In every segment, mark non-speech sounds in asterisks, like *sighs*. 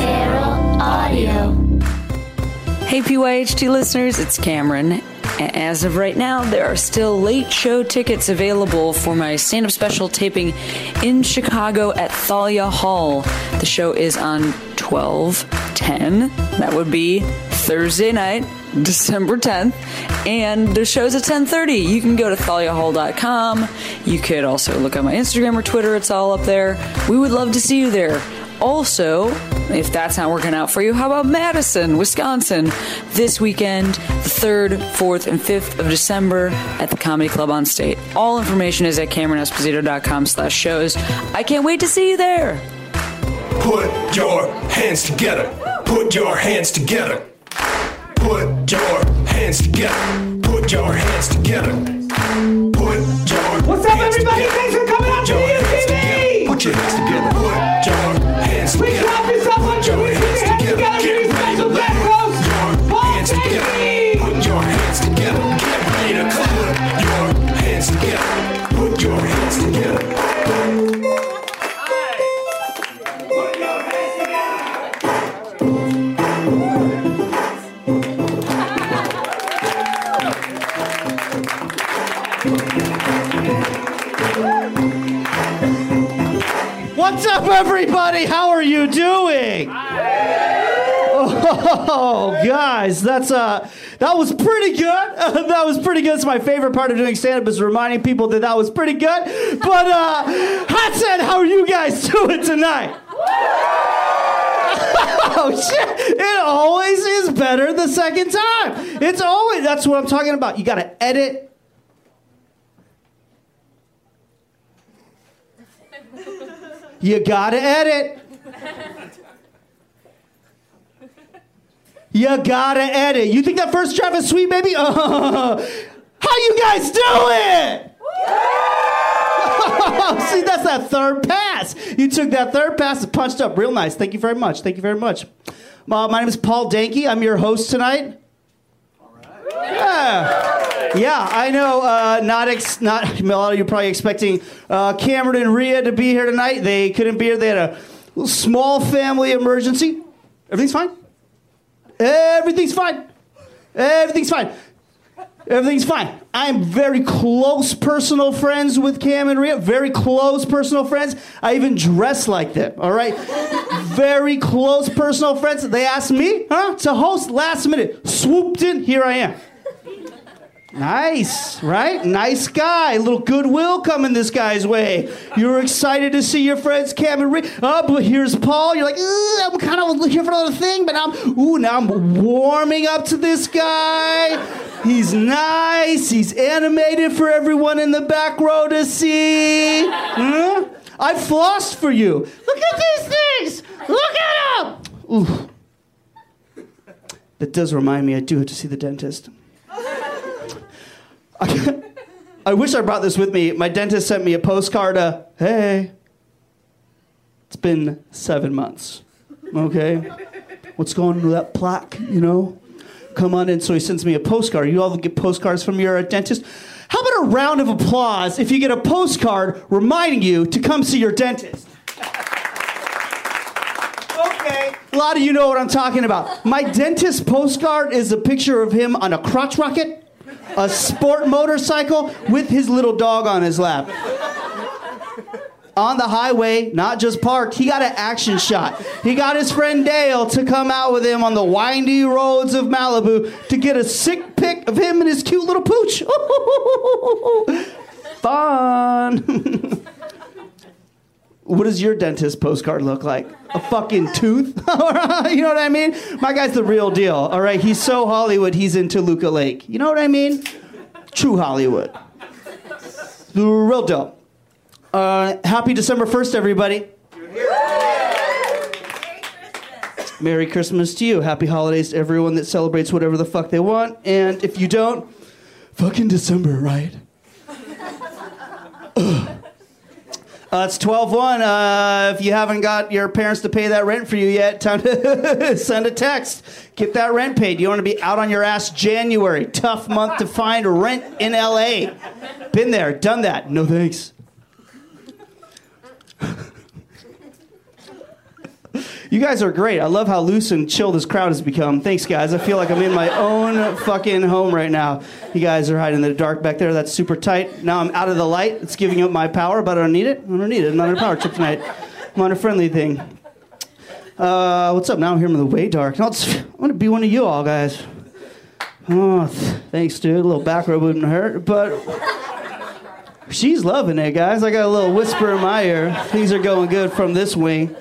Feral Audio. Hey, PYHT listeners, it's Cameron. As of right now, there are still late show tickets available for my stand up special taping in Chicago at Thalia Hall. The show is on 12 10. That would be Thursday night, December 10th. And the show's at 10:30. You can go to thaliahall.com. You could also look on my Instagram or Twitter. It's all up there. We would love to see you there. Also, if that's not working out for you, how about Madison, Wisconsin, this weekend, the 3rd, 4th, and 5th of December at the Comedy Club on State. All information is at CameronEsposito.com slash shows. I can't wait to see you there. Put your hands together. Put your hands together. Put your hands together. Put your hands together. Put your What's up, hands everybody? together. Thanks for coming out to the hands UCB. together. Put your hands together. Up, everybody? How are you doing? Oh, guys, that's uh, that was pretty good. *laughs* that was pretty good. It's my favorite part of doing stand-up is reminding people that that was pretty good. But uh, Hudson, how are you guys *laughs* doing tonight? *laughs* Oh shit! It always is better the second time. It's always that's what I'm talking about. You got to edit. You got to edit. You gotta edit. You think that first draft is sweet, baby? Uh, *laughs* how you guys doing? *laughs* See, that's that third pass. You took that third pass and punched up real nice. Thank you very much. Thank you very much. Uh, my name is Paul Danke. I'm your host tonight. Yeah, yeah. I know. Uh, not ex- not. A lot of you probably expecting uh, Cameron and Rhea to be here tonight. They couldn't be here. They had a small family emergency. Everything's fine. Everything's fine. Everything's fine. Everything's fine. I'm very close personal friends with Cam and Rhea. Very close personal friends. I even dress like them. All right. very close personal friends. They asked me, huh, to host last minute. Swooped in. Here I am. Nice, right? Nice guy. A little goodwill coming this guy's way. You're excited to see your friends Cam and Rick. Oh, but here's Paul. You're like, "Ugh, I'm kind of here for another thing, but I'm, ooh, now I'm warming up to this guy. He's nice. He's animated for everyone in the back row to see. Huh? I flossed for you. Look at these things. Look at them. Ooh. That does remind me, I do have to see the dentist. I wish I brought this with me. My dentist sent me a postcard. Uh, hey, it's been seven months. Okay, what's going on with that plaque? You know, come on in. So he sends me a postcard. You all get postcards from your dentist. How about a round of applause if you get a postcard reminding you to come see your dentist? Okay. A lot of you know what I'm talking about. My dentist postcard is a picture of him on a crotch rocket, a sport motorcycle with his little dog on his lap. On the highway, not just parked, he got an action shot. He got his friend Dale to come out with him on the windy roads of Malibu to get a sick pic of him and his cute little pooch. *laughs* Fun. *laughs* What does your dentist postcard look like? A fucking tooth? *laughs* you know what I mean? My guy's the real deal, all right? He's so Hollywood, he's in Toluca Lake. You know what I mean? True Hollywood. The real deal. Uh, happy December 1st, everybody. Merry Christmas to you. Happy holidays to everyone that celebrates whatever the fuck they want. And if you don't, fucking December, right? Uh, it's 12 1. Uh, if you haven't got your parents to pay that rent for you yet, time to *laughs* send a text. Get that rent paid. You want to be out on your ass January. Tough month to find rent in LA. Been there, done that. No thanks. *laughs* You guys are great. I love how loose and chill this crowd has become. Thanks, guys. I feel like I'm in my own fucking home right now. You guys are hiding in the dark back there. That's super tight. Now I'm out of the light. It's giving up my power, but I don't need it. I don't need it. I'm not on a power trip tonight. I'm on a friendly thing. Uh, what's up? Now I'm here in the way dark. Just, I'm gonna be one of you all, guys. Oh, th- thanks, dude. A little back rub wouldn't hurt, but she's loving it, guys. I got a little whisper in my ear. Things are going good from this wing.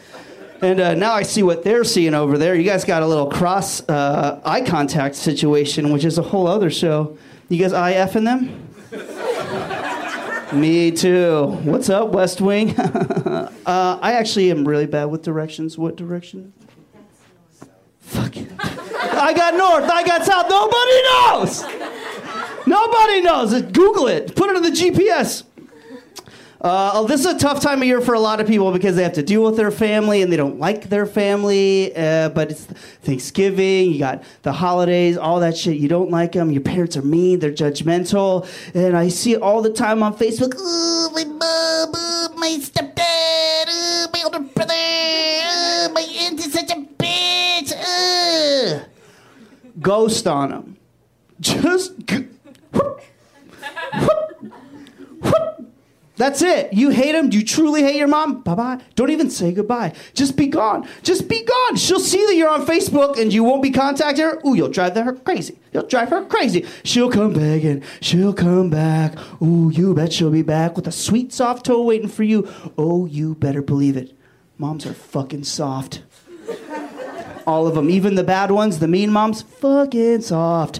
And uh, now I see what they're seeing over there. You guys got a little cross uh, eye contact situation, which is a whole other show. You guys eye effing them? *laughs* Me too. What's up, West Wing? *laughs* uh, I actually am really bad with directions. What direction? Fuck it. I got north. I got south. Nobody knows. Nobody knows. Google it. Put it in the GPS. Uh, this is a tough time of year for a lot of people because they have to deal with their family and they don't like their family. Uh, but it's Thanksgiving, you got the holidays, all that shit. You don't like them. Your parents are mean, they're judgmental. And I see it all the time on Facebook. Ooh, my mom, ooh, my stepdad, ooh, my older brother, ooh, my aunt is such a bitch. Ugh. Ghost on them. Just. That's it. You hate him. Do you truly hate your mom? Bye bye. Don't even say goodbye. Just be gone. Just be gone. She'll see that you're on Facebook and you won't be contacting her. Ooh, you'll drive her crazy. You'll drive her crazy. She'll come begging. she'll come back. Ooh, you bet she'll be back with a sweet, soft toe waiting for you. Oh, you better believe it. Moms are fucking soft. All of them, even the bad ones, the mean moms, fucking soft.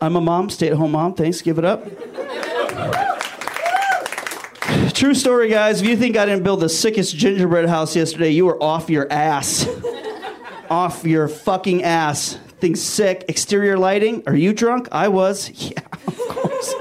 I'm a mom, stay at home mom. Thanks, give it up. True story, guys. If you think I didn't build the sickest gingerbread house yesterday, you were off your ass. *laughs* off your fucking ass. Things sick. Exterior lighting. Are you drunk? I was. *laughs* Yeah, of course.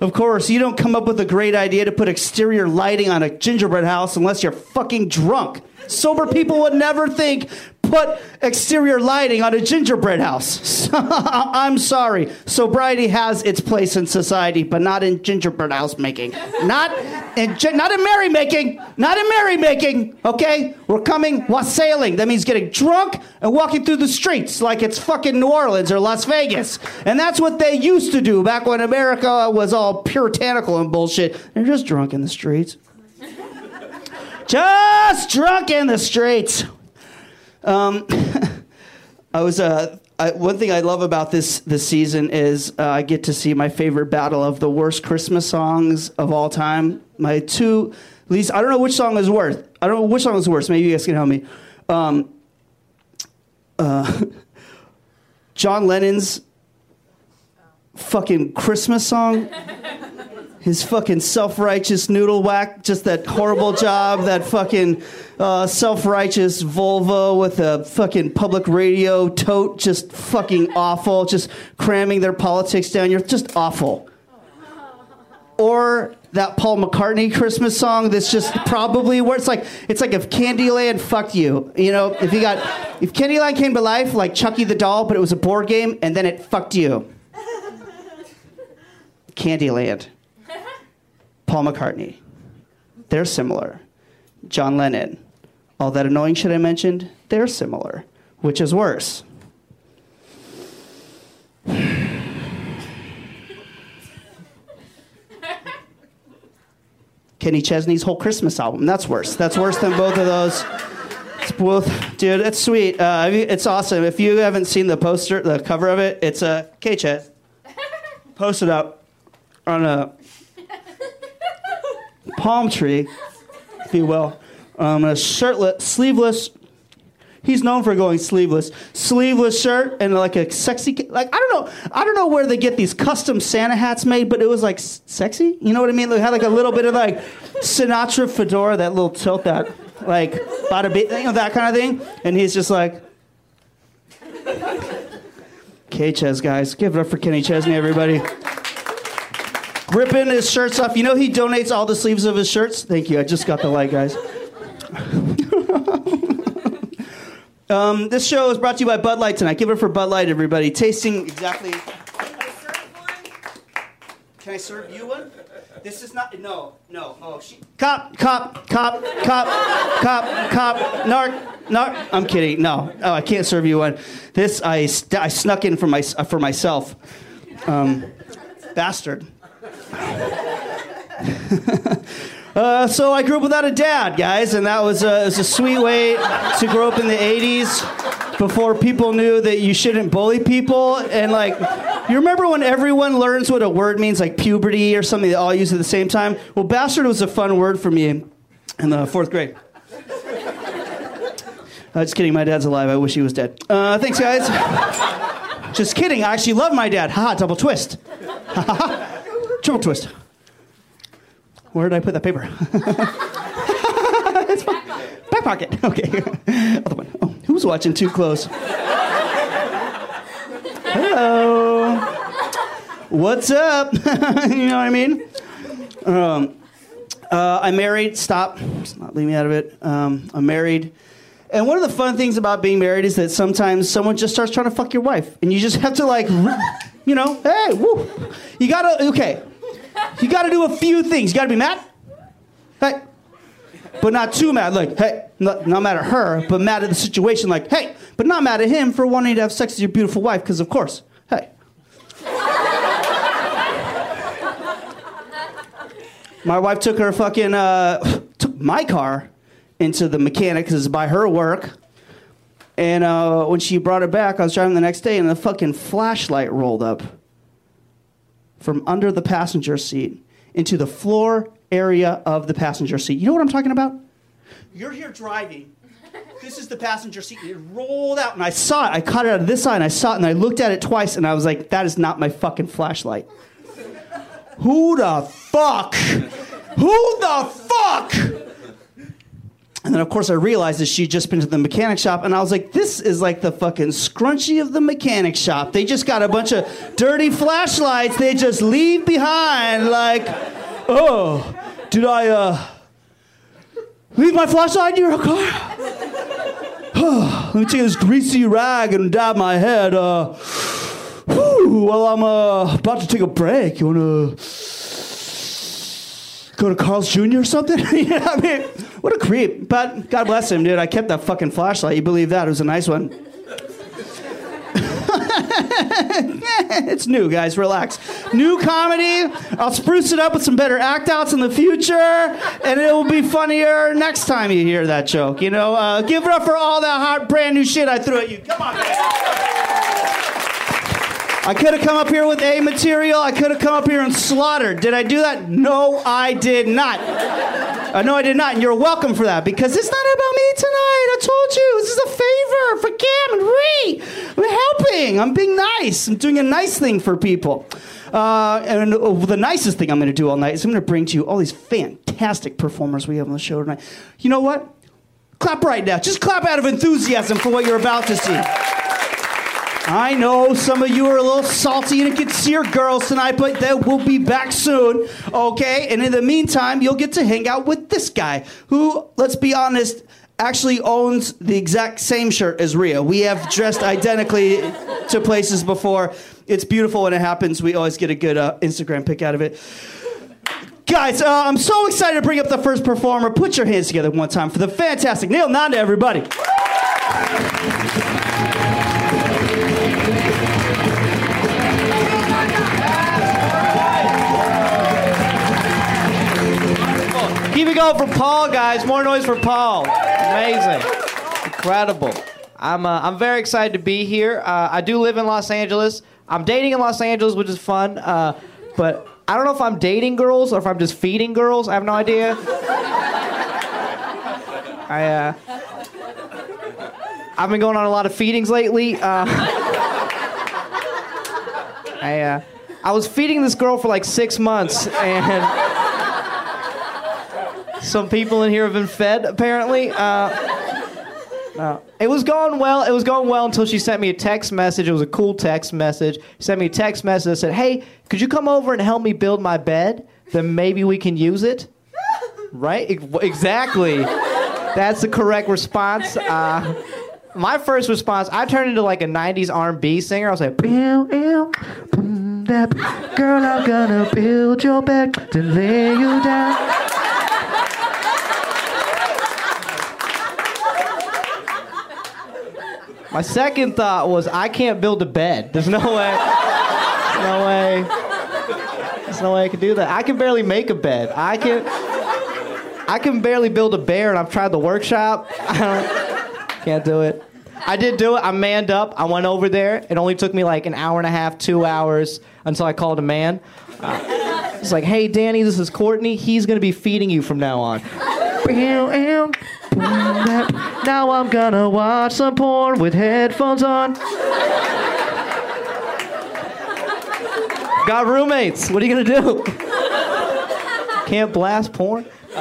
of course. You don't come up with a great idea to put exterior lighting on a gingerbread house unless you're fucking drunk. Sober people would never think put exterior lighting on a gingerbread house. *laughs* I'm sorry. Sobriety has its place in society, but not in gingerbread house making. Not in not in merrymaking. Not in merrymaking. Okay, we're coming wassailing. That means getting drunk and walking through the streets like it's fucking New Orleans or Las Vegas. And that's what they used to do back when America was all puritanical and bullshit. They're just drunk in the streets. just drunk in the streets. Um, *laughs* I was uh, I, one thing I love about this this season is uh, I get to see my favorite battle of the worst Christmas songs of all time. My two least I don't know which song is worse. I don't know which song is worse. Maybe you guys can help me. Um, uh, *laughs* John Lennon's fucking Christmas song. *laughs* His fucking self-righteous noodle whack, just that horrible *laughs* job, that fucking uh, self-righteous Volvo with a fucking public radio tote, just fucking *laughs* awful, just cramming their politics down. You're just awful. Or that Paul McCartney Christmas song that's just probably where it's like it's like if Candyland fucked you. You know, if you got if Candyland came to life like Chucky the doll, but it was a board game and then it fucked you. *laughs* Candyland. Paul McCartney. They're similar. John Lennon. All that annoying shit I mentioned, they're similar. Which is worse? Kenny Chesney's whole Christmas album. That's worse. That's worse than both of those. It's both, dude. It's sweet. Uh, it's awesome. If you haven't seen the poster, the cover of it, it's a uh, K it up on a palm tree, if you will. Um, a shirtless, sleeveless. He's known for going sleeveless, sleeveless shirt and like a sexy. Like I don't know, I don't know where they get these custom Santa hats made, but it was like sexy. You know what I mean? They had like a little bit of like Sinatra fedora, that little tilt, that like bada bing, you know, that kind of thing. And he's just like, K Ches, guys, give it up for Kenny Chesney, everybody ripping his shirts off. You know he donates all the sleeves of his shirts. Thank you. I just got the light, guys. *laughs* um, this show is brought to you by Bud Light tonight. Give it for Bud Light, everybody. Tasting exactly. Can I serve you one? This is not. No, no. Oh, she. Cop, cop, cop, cop, cop, cop. Narc, narc. I'm kidding. No. Oh, I can't serve you one. This I I snuck in for my uh, for myself. Um, bastard. Uh, so I grew up without a dad, guys, and that was a, was a sweet way to grow up in the '80s before people knew that you shouldn't bully people. And like, you remember when everyone learns what a word means, like puberty or something, they all use at the same time? Well, bastard was a fun word for me in, the fourth grade. Uh, just kidding, my dad's alive. I wish he was dead. Uh, thanks, guys. just kidding. I actually love my dad. Haha, double twist. Triple twist. Where did I put that paper? *laughs* it's my back pocket. Okay. *laughs* Other one. Oh, who's watching too close? Hello. What's up? *laughs* you know what I mean? Um, uh, I'm married. Stop. Just not leave me out of it. Um, I'm married. And one of the fun things about being married is that sometimes someone just starts trying to fuck your wife, and you just have to like, you know, hey, woo. You gotta okay. You gotta do a few things. You gotta be mad, hey, but not too mad. Like, hey, not, not mad at her, but mad at the situation. Like, hey, but not mad at him for wanting to have sex with your beautiful wife, because of course, hey. My wife took her fucking uh, *sighs* took my car into the mechanic because it's by her work. And uh, when she brought it back, I was driving the next day, and the fucking flashlight rolled up from under the passenger seat into the floor area of the passenger seat. You know what I'm talking about? You're here driving. This is the passenger seat. and It rolled out, and I saw it. I caught it out of this side, and I saw it, and I looked at it twice, and I was like, "That is not my fucking flashlight." Who the fuck? Who the fuck? And then, of course, I realized that she'd just been to the mechanic shop, and I was like, this is like the fucking scrunchie of the mechanic shop. They just got a bunch of dirty flashlights they just leave behind. Like, oh, did I uh, leave my flashlight in your car? *sighs* Let me take this greasy rag and dab my head. Uh, whew, well, I'm uh, about to take a break. You wanna go to Carl's Jr. or something? you know what I mean? What a creep. But God bless him, dude. I kept that fucking flashlight. You believe that? It was a nice one. *laughs* it's new, guys. Relax. New comedy. I'll spruce it up with some better act outs in the future, and it will be funnier next time you hear that joke. You know, uh, give it up for all that hot, brand new shit I threw at you. Come on, man. I could have come up here with A material. I could have come up here and slaughtered. Did I do that? No, I did not. Uh, no, I did not. And you're welcome for that because it's not about me tonight. I told you. This is a favor for Cam and Rhea. I'm helping. I'm being nice. I'm doing a nice thing for people. Uh, and uh, the nicest thing I'm going to do all night is I'm going to bring to you all these fantastic performers we have on the show tonight. You know what? Clap right now. Just clap out of enthusiasm for what you're about to see. I know some of you are a little salty and can see your girls tonight, but they will be back soon, okay? And in the meantime, you'll get to hang out with this guy who, let's be honest, actually owns the exact same shirt as Rhea. We have dressed identically to places before. It's beautiful when it happens. We always get a good uh, Instagram pic out of it. Guys, uh, I'm so excited to bring up the first performer. Put your hands together one time for the fantastic Neil Nanda, everybody. Keep it for Paul, guys. More noise for Paul. Amazing. Incredible. I'm, uh, I'm very excited to be here. Uh, I do live in Los Angeles. I'm dating in Los Angeles, which is fun. Uh, but I don't know if I'm dating girls or if I'm just feeding girls. I have no idea. I, uh, I've been going on a lot of feedings lately. Uh, *laughs* I, uh, I was feeding this girl for like six months, and some people in here have been fed apparently. Uh, no. It was going well. It was going well until she sent me a text message. It was a cool text message. She sent me a text message that said, "Hey, could you come over and help me build my bed? Then maybe we can use it." Right? Ex- Exactly. That's the correct response. Uh, my first response, I turned into like a '90s R&B singer. I was like, "Pew, pew, boom, that. Girl, I'm gonna build your bed to lay you down. My second thought was, I can't build a bed. There's no way. No way. There's no way I can do that. I can barely make a bed. I can. I can barely build a bear, and I've tried the workshop. *laughs* Can't do it. I did do it. I manned up. I went over there. It only took me like an hour and a half, two hours until I called a man. It's like, hey, Danny, this is Courtney. He's gonna be feeding you from now on. Now I'm gonna watch some porn with headphones on. Got roommates. What are you gonna do? Can't blast porn? *laughs*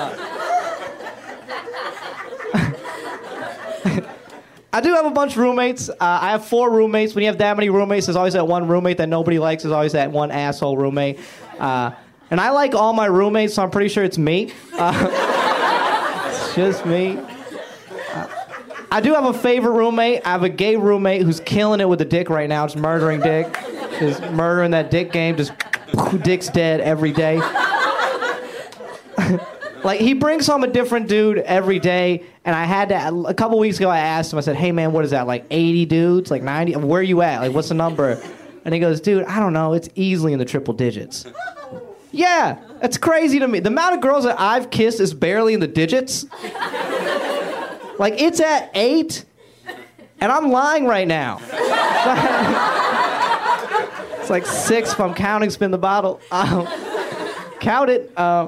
I do have a bunch of roommates. Uh, I have four roommates. When you have that many roommates, there's always that one roommate that nobody likes. There's always that one asshole roommate. Uh, and I like all my roommates, so I'm pretty sure it's me. Uh, *laughs* just me. I do have a favorite roommate. I have a gay roommate who's killing it with the dick right now, just murdering dick, just murdering that dick game. Just *laughs* dick's dead every day. *laughs* Like he brings home a different dude every day, and I had to. A couple weeks ago, I asked him. I said, "Hey man, what is that? Like 80 dudes? Like 90? Where you at? Like what's the number?" And he goes, "Dude, I don't know. It's easily in the triple digits." Yeah, that's crazy to me. The amount of girls that I've kissed is barely in the digits. Like it's at eight, and I'm lying right now. *laughs* it's like six if I'm counting spin the bottle. Um, count it. Uh,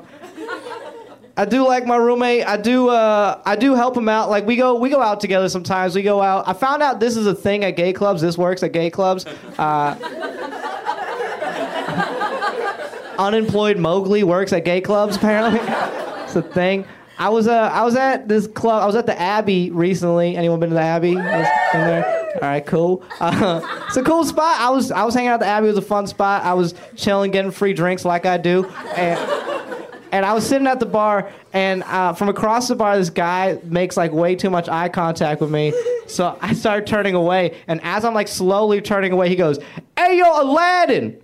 I do like my roommate. I do. Uh, I do help him out. Like we go, we go out together sometimes. We go out. I found out this is a thing at gay clubs. This works at gay clubs. Uh, unemployed Mowgli works at gay clubs. Apparently, it's a thing. I was. Uh, I was at this club. I was at the Abbey recently. Anyone been to the Abbey? All right, cool. Uh, it's a cool spot. I was. I was hanging out at the Abbey. It was a fun spot. I was chilling, getting free drinks like I do, and and I was sitting at the bar, and uh, from across the bar, this guy makes like way too much eye contact with me. So I started turning away, and as I'm like slowly turning away, he goes, "Hey, yo, Aladdin."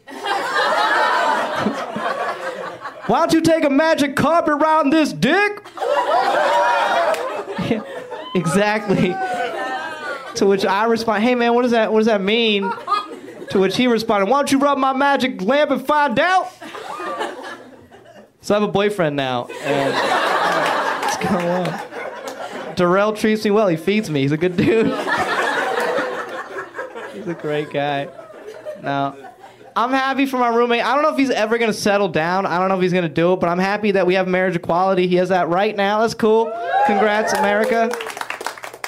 Why don't you take a magic carpet around this dick? *laughs* exactly. To which I respond, "Hey man, what does that what does that mean?" To which he responded, "Why don't you rub my magic lamp and find out?" So I have a boyfriend now, and what's going on? Darrell treats me well. He feeds me. He's a good dude. *laughs* He's a great guy. Now, I'm happy for my roommate. I don't know if he's ever gonna settle down. I don't know if he's gonna do it, but I'm happy that we have marriage equality. He has that right now. That's cool. Congrats, America.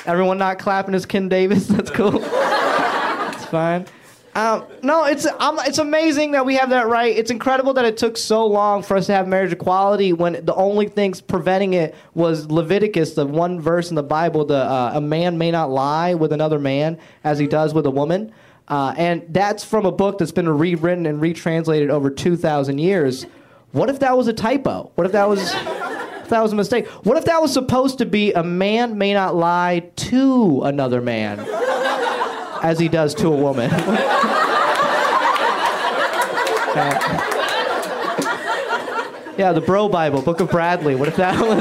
Everyone not clapping is Kim Davis. *laughs* That's cool. It's fine. Um, no, it's it's amazing that we have that right. It's incredible that it took so long for us to have marriage equality when the only things preventing it was Leviticus, the one verse in the Bible, the uh, a man may not lie with another man as he does with a woman. Uh, and that's from a book that's been rewritten and retranslated over 2,000 years. What if that was a typo? What if that was if that was a mistake? What if that was supposed to be a man may not lie to another man as he does to a woman? *laughs* Uh, yeah, the Bro Bible, Book of Bradley. What if that *laughs* was?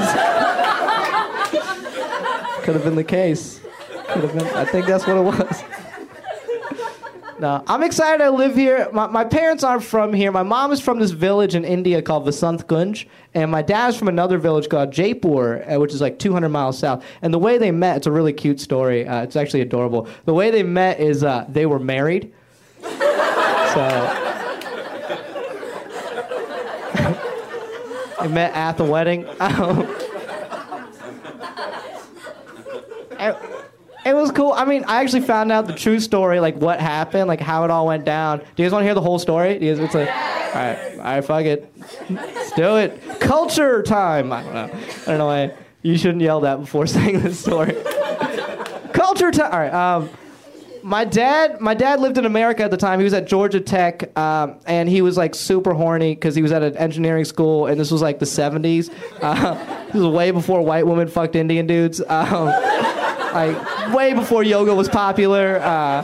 Could have been the case. Could have been. I think that's what it was. No, I'm excited I live here. My, my parents aren't from here. My mom is from this village in India called Vasant Kunj, and my dad's from another village called Jaipur, uh, which is like 200 miles south. And the way they met, it's a really cute story. Uh, it's actually adorable. The way they met is uh, they were married. *laughs* so. *laughs* they met at the wedding. *laughs* it was cool. I mean, I actually found out the true story, like what happened, like how it all went down. Do you guys want to hear the whole story? Do you guys, it's like, all right, all right, fuck it, let's do it. Culture time. I don't know. I don't know why you shouldn't yell that before *laughs* saying this story. Culture time. All right. Um, my dad, my dad lived in America at the time. He was at Georgia Tech, um, and he was like super horny because he was at an engineering school, and this was like the '70s. *laughs* Uh, this was way before white women fucked Indian dudes. Um, like way before yoga was popular. Uh,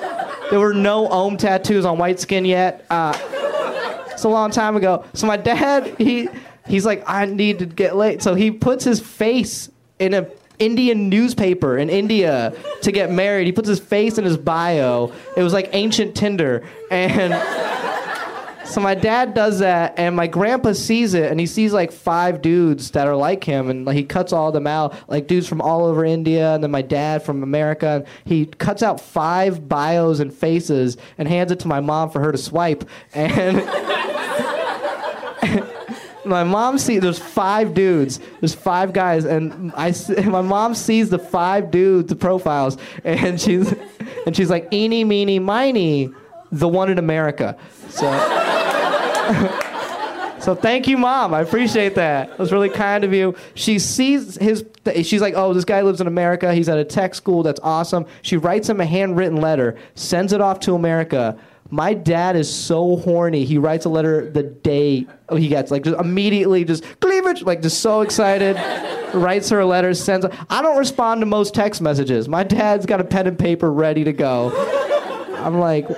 there were no Om tattoos on white skin yet. Uh, It's a long time ago. So my dad, he he's like, I need to get laid. So he puts his face in a Indian newspaper in India to get married. He puts his face in his bio. It was like ancient Tinder. And so my dad does that, and my grandpa sees it, and he sees like five dudes that are like him, and like, he cuts all of them out, like dudes from all over India, and then my dad from America. And he cuts out five bios and faces and hands it to my mom for her to swipe. And *laughs* my mom sees there's five dudes, there's five guys, and I *laughs* my mom sees the five dudes, the profiles, and she's *laughs* and she's like eeny meeny miny, the one in America. So. *laughs* So thank you, mom. I appreciate that. It was really kind of you. She sees his. She's like, "Oh, this guy lives in America. He's at a tech school. That's awesome." She writes him a handwritten letter, sends it off to America. My dad is so horny. He writes a letter the day he gets, like, just immediately, just cleavage, like, just so excited. *laughs* writes her a letter, sends. I don't respond to most text messages. My dad's got a pen and paper ready to go. I'm like,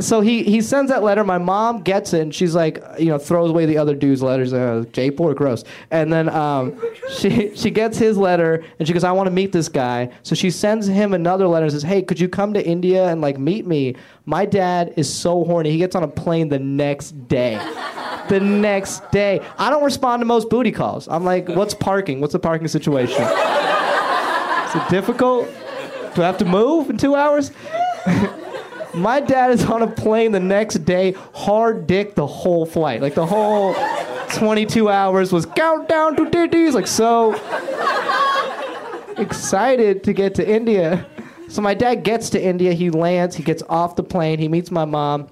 so he, he sends that letter. My mom gets it, and she's like, you know, throws away the other dude's letters. Uh, Jaipur gross. And then um, *laughs* she she gets his letter, and she goes, I want to meet this guy. So she sends him another letter and says, Hey, could you come to India and like meet me? My dad is so horny. He gets on a plane the next day. *laughs* The next day. I don't respond to most booty calls. I'm like, what's parking? What's the parking situation? *laughs* Is it difficult? Do I have to move in two hours? My dad is on a plane the next day, hard dick the whole flight. Like the whole 22 hours was countdown to titties. Like so excited to get to India. So my dad gets to India, he lands, he gets off the plane, he meets my mom.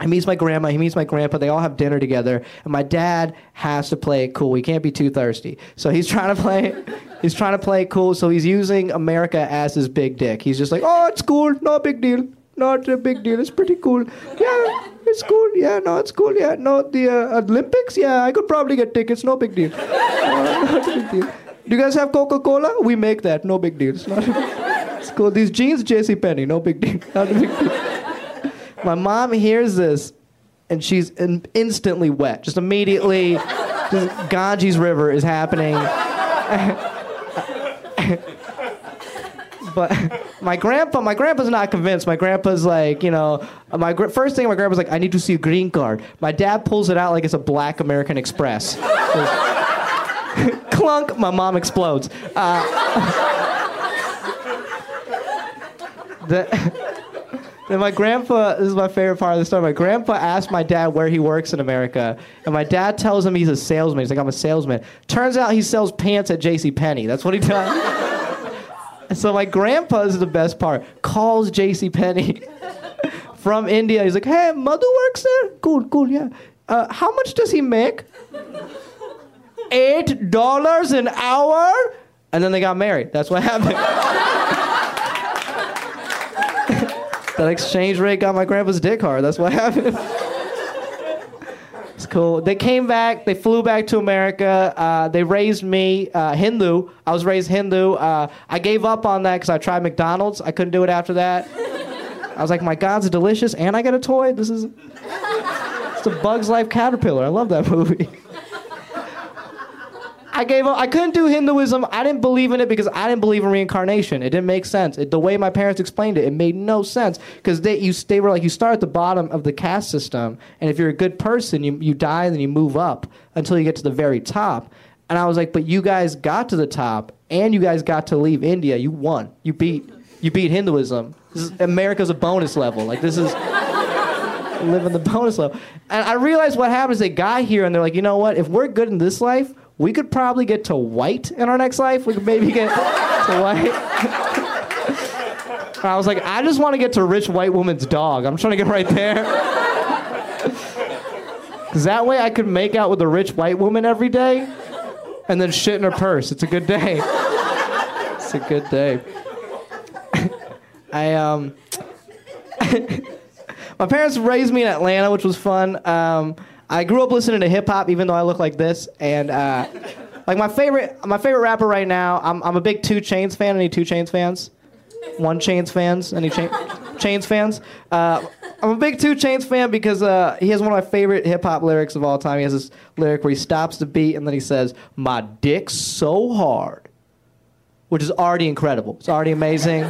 He meets my grandma, he meets my grandpa, they all have dinner together, and my dad has to play it cool. He can't be too thirsty. So he's trying to play he's trying to play it cool, so he's using America as his big dick. He's just like, "Oh, it's cool, no big deal." Not a big deal. It's pretty cool. Yeah, it's cool. Yeah, no, it's cool. Yeah, no, the uh, Olympics. Yeah, I could probably get tickets. No big deal. *laughs* Uh, not a big deal. Do you guys have Coca Cola? We make that. No big deal. It's not. *laughs* It's cool. These jeans, J.C. Penney. No big deal. *laughs* Not a big deal. My mom hears this, and she's in- instantly wet. Just immediately, just Ganges River is happening. But *laughs* my grandpa, my grandpa's not convinced. My grandpa's like, you know, my gr- first thing my grandpa's like, I need to see a green card. My dad pulls it out like it's a black American Express. *laughs* Clunk, my mom explodes. Uh, *laughs* the, then my grandpa, this is my favorite part of the story. My grandpa asked my dad where he works in America, and my dad tells him he's a salesman. He's like, I'm a salesman. Turns out he sells pants at J.C. Penney. That's what he does. So my grandpa this is the best part. Calls J.C. Penney *laughs* from India. He's like, "Hey, mother works there. Cool, cool, yeah. Uh, how much does he make? Eight dollars an hour." And then they got married. That's what happened. *laughs* that exchange rate got my grandpa's dick hard. That's what happened. *laughs* It's cool. They came back. They flew back to America. Uh, they raised me uh, Hindu. I was raised Hindu. Uh, I gave up on that because I tried McDonald's. I couldn't do it after that. I was like, my God's delicious, and I get a toy. This is it's a Bug's Life caterpillar. I love that *laughs* movie. I gave up. I couldn't do Hinduism. I didn't believe in it because I didn't believe in reincarnation. It didn't make sense. It, the way my parents explained it, it made no sense because they you they were like you start at the bottom of the caste system, and if you're a good person, you you die and then you move up until you get to the very top. And I was like, but you guys got to the top, and you guys got to leave India. You won. You beat you beat Hinduism. Is, America's a bonus level. Like this is *laughs* live in the bonus level. And I realized what happens. They got here and they're like, you know what? If we're good in this life, we could probably get to white in our next life. We could maybe get to white. I was like, I just want to get to rich white woman's dog. I'm trying to get right there. Because that way I could make out with a rich white woman every day and then shit in her purse. It's a good day. It's a good day. I, um, *laughs* my parents raised me in Atlanta, which was fun. Um, I grew up listening to hip hop, even though I look like this. And uh, like my favorite, my favorite rapper right now, I'm, I'm a big 2 Chainz fan. Any 2 Chainz fans? One Chains fans? Any cha- Chains fans? Uh, I'm a big 2 Chainz fan because uh, he has one of my favorite hip hop lyrics of all time. He has this lyric where he stops the beat and then he says, "My dick's so hard," which is already incredible. It's already amazing.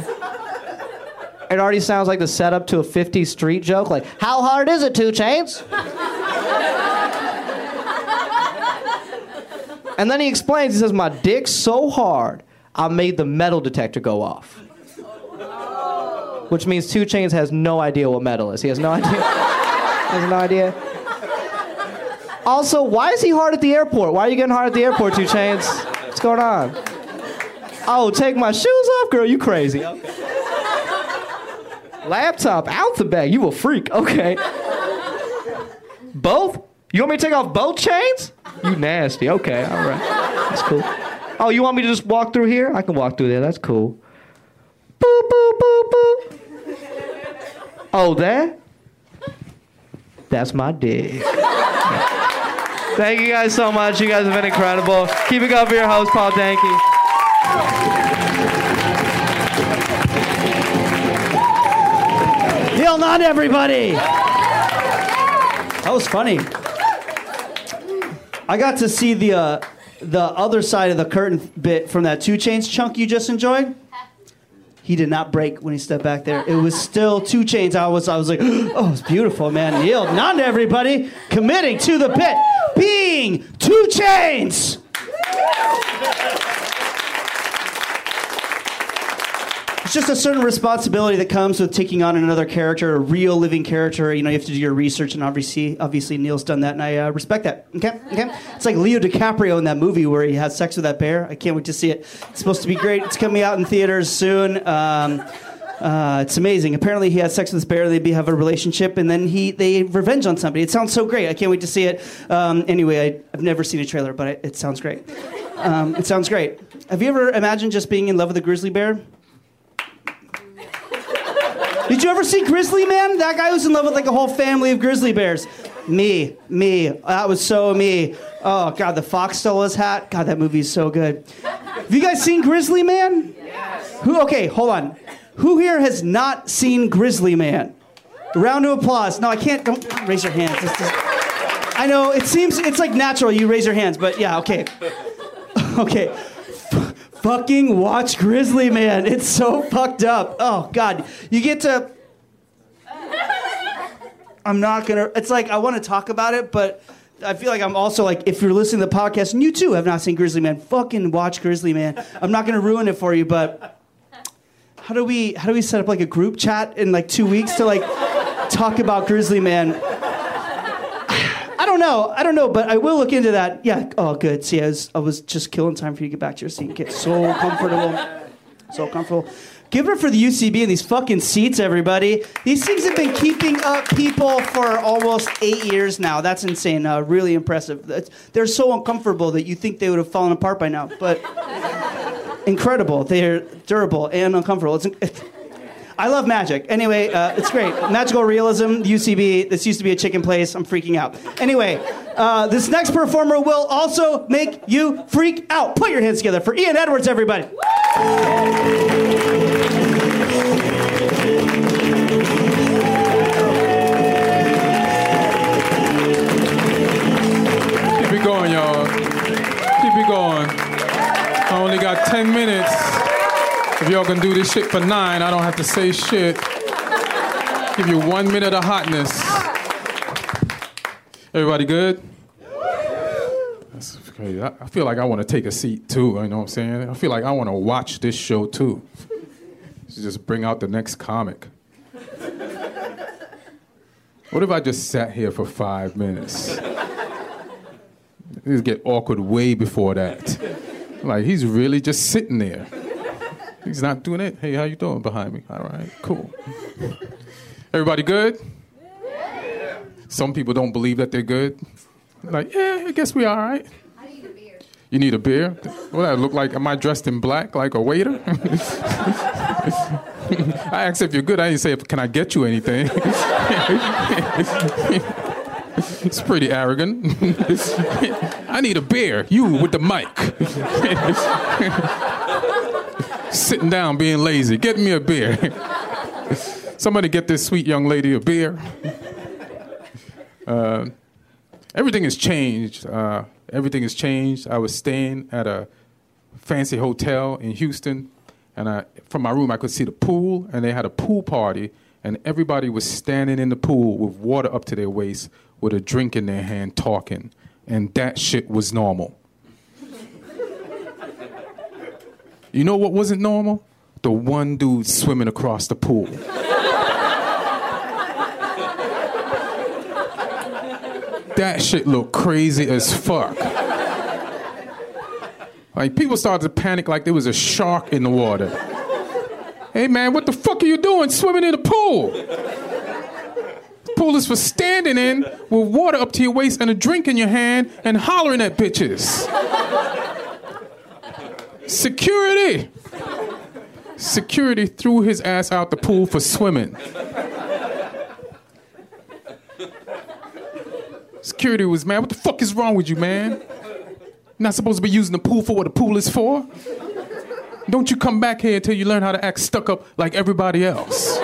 it already sounds like the setup to a 50 street joke. Like, how hard is it, 2 Chainz? And then he explains. He says, "My dick's so hard, I made the metal detector go off." which means 2 Chainz has no idea what metal is. He has no idea. he has no idea. Also, why is he hard at the airport? Why are you getting hard at the airport, 2 Chainz? What's going on? Oh, take my shoes off, girl. You crazy? Okay. Laptop out the bag. You a freak? Okay. Both? You want me to take off both chains? You nasty. Okay, all right. That's cool. Oh, you want me to just walk through here? I can walk through there. That's cool. Boop, boop, boop, boop. Oh, that? That's my dick. Thank you guys so much. You guys have been incredible. Keep it up for your host, Paul Danke. Neil Nanda everybody. That was funny. I got to see the uh, the other side of the curtain bit from that 2 Chainz chunk you just enjoyed. He did not break when he stepped back there. It was still 2 Chainz. I was I was like, *gasps* oh, it's beautiful, man. Neil Nanda everybody committing to the pit, being 2 Chainz. It's just a certain responsibility that comes with taking on another character, a real living character. You know, you have to do your research, and obviously, obviously, Neil's done that, and I uh, respect that. Okay, okay. It's like Leo DiCaprio in that movie where he has sex with that bear. I can't wait to see it. It's supposed to be great. It's coming out in theaters soon. Um, uh, it's amazing. Apparently, he has sex with this bear. They have a relationship, and then he they revenge on somebody. It sounds so great. I can't wait to see it. Um, anyway, I, I've never seen a trailer, but it, it sounds great. Um, it sounds great. Have you ever imagined just being in love with a grizzly bear? Did you ever see Grizzly Man? That guy was in love with like a whole family of grizzly bears. Me, me. That was so me. Oh God, the fox stole his hat. God, that movie is so good. Have you guys seen Grizzly Man? Yes. Who? Okay, hold on. Who here has not seen Grizzly Man? A round of applause. No, I can't. Don't raise your hands. Just- I know it seems it's like natural. You raise your hands, but yeah, okay, *laughs* okay. Fucking watch Grizzly Man. It's so fucked up. Oh God, you get to. I'm not gonna. It's like I want to talk about it, but I feel like I'm also like if you're listening to the podcast and you too have not seen Grizzly Man, fucking watch Grizzly Man. I'm not gonna ruin it for you, but how do we how do we set up like a group chat in like two weeks to like talk about Grizzly Man? I don't know. I don't know, but I will look into that. Yeah. Oh, good. See, I was, I was just killing time for you to get back to your seat get so comfortable. So comfortable. Give it for the UCB and these fucking seats, everybody. These things have been keeping up people for almost eight years now. That's insane. Uh, really impressive. That's- They're so uncomfortable that you think they would have fallen apart by now, but incredible. They're durable and uncomfortable. It's, I love magic. Anyway, uh, it's great. Magical realism, UCB. This used to be a chicken place. I'm freaking out. Anyway, uh, this next performer will also make you freak out. Put your hands together for Ian Edwards, everybody. Keep it going, y'all. Keep it going. I only got 10 minutes. If y'all can do this shit for nine, I don't have to say shit. Give you one minute of hotness. Everybody good? That's crazy. I feel like I want to take a seat too. You know what I'm saying? I feel like I want to watch this show too. Just bring out the next comic. What if I just sat here for five minutes? Things get awkward way before that. Like he's really just sitting there. He's not doing it. Hey, how you doing behind me? All right, cool. Everybody good? Some people don't believe that they're good. Like, yeah, I guess we are all right. You need a beer? What that look like? Am I dressed in black like a waiter? *laughs* I asked if you're good. I didn't say, can I get you anything? *laughs* it's pretty arrogant. *laughs* I need a beer. You with the mic. Sitting down, being lazy. Get me a beer. *laughs* Somebody get this sweet young lady a beer. Uh, everything has changed. Uh, everything has changed. I was staying at a fancy hotel in Houston, and I, from my room I could see the pool, and they had a pool party, and everybody was standing in the pool with water up to their waist, with a drink in their hand, talking, and that shit was normal. You know what wasn't normal? The one dude swimming across the pool. that shit looked crazy as fuck. Like people started to panic like there was a shark in the water. Hey man, what the fuck are you doing swimming in the pool? The pool is for standing in with water up to your waist and a drink in your hand and hollering at bitches. Security. Security threw his ass out the pool for swimming. Security was mad. What the fuck is wrong with you, man? Not supposed to be using the pool for what the pool is for? Don't you come back here until you learn how to act stuck up like everybody else.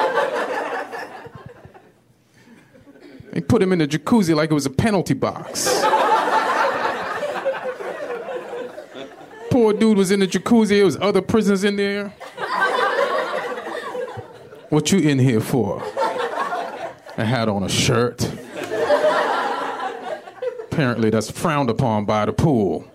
They put him in the jacuzzi like it was a penalty box. Poor dude was in the jacuzzi, there was other prisoners in there. What you in here for? I had on a shirt. Apparently, that's frowned upon by the pool.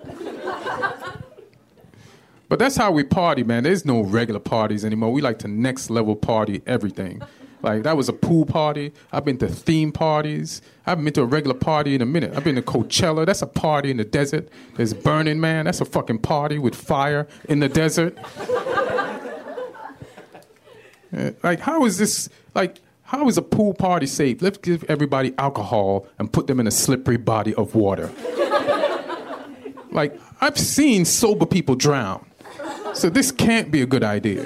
But that's how we party, man. There's no regular parties anymore. We like to next level party everything. Like that was a pool party. I've been to theme parties. I haven't been to a regular party in a minute. I've been to Coachella. That's a party in the desert. There's Burning Man. That's a fucking party with fire in the desert. *laughs* Like how is this like how is a pool party safe? Let's give everybody alcohol and put them in a slippery body of water. *laughs* like, I've seen sober people drown. So this can't be a good idea.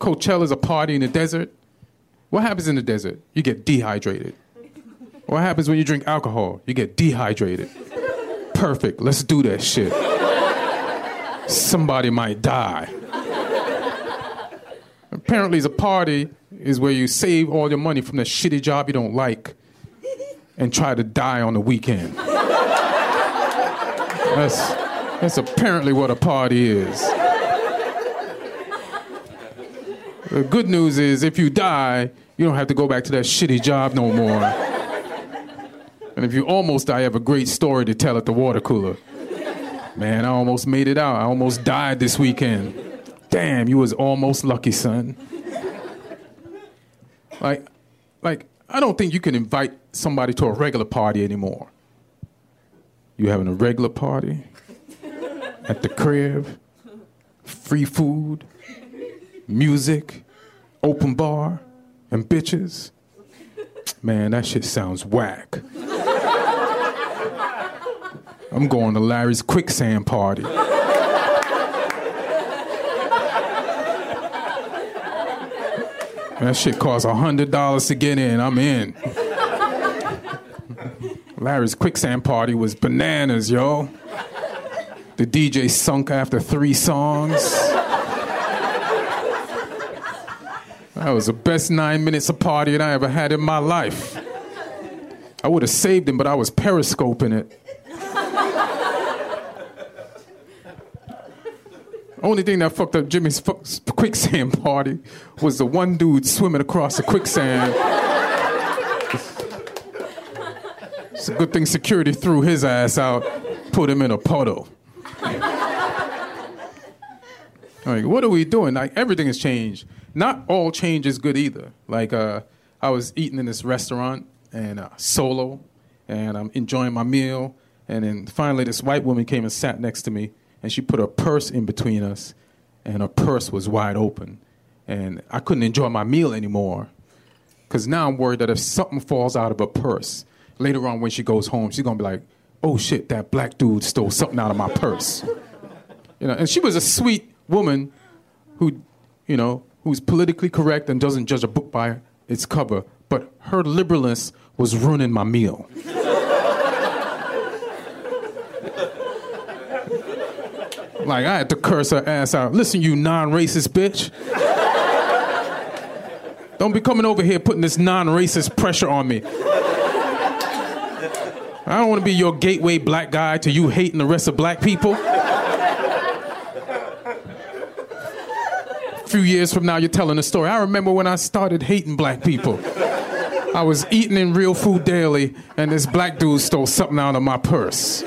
Coachella's a party in the desert. What happens in the desert? You get dehydrated. What happens when you drink alcohol? You get dehydrated. Perfect. Let's do that shit. Somebody might die. Apparently, it's a party is where you save all your money from the shitty job you don't like and try to die on the weekend. That's, that's apparently what a party is. The good news is if you die, you don't have to go back to that shitty job no more. And if you almost die, you have a great story to tell at the water cooler. Man, I almost made it out. I almost died this weekend. Damn, you was almost lucky, son. Like, like I don't think you can invite somebody to a regular party anymore. You having a regular party at the crib, free food, music, open bar, and bitches. Man, that shit sounds whack. I'm going to Larry's quicksand party. That shit costs $100 to get in. I'm in. Larry's quicksand party was bananas, yo. The DJ sunk after three songs. That was the best nine minutes of partying I ever had in my life. I would have saved him, but I was periscoping it. Only thing that fucked up Jimmy's fu- quicksand party was the one dude swimming across the quicksand. It's a good thing security threw his ass out, put him in a puddle. Like, what are we doing? Like, everything has changed. Not all change is good either. Like, uh, I was eating in this restaurant and uh, solo, and I'm enjoying my meal, and then finally this white woman came and sat next to me, and she put her purse in between us, and her purse was wide open, and I couldn't enjoy my meal anymore, because now I'm worried that if something falls out of her purse later on when she goes home, she's gonna be like, "Oh shit, that black dude stole something out of my purse," you know. And she was a sweet woman who, you know, who's politically correct and doesn't judge a book by its cover, but her liberalness was ruining my meal. Like I had to curse her ass out. Listen, you non-racist bitch. Don't be coming over here putting this non-racist pressure on me. I don't want to be your gateway black guy to you hating the rest of black people. Few years from now, you're telling a story. I remember when I started hating black people. I was eating in real food daily, and this black dude stole something out of my purse.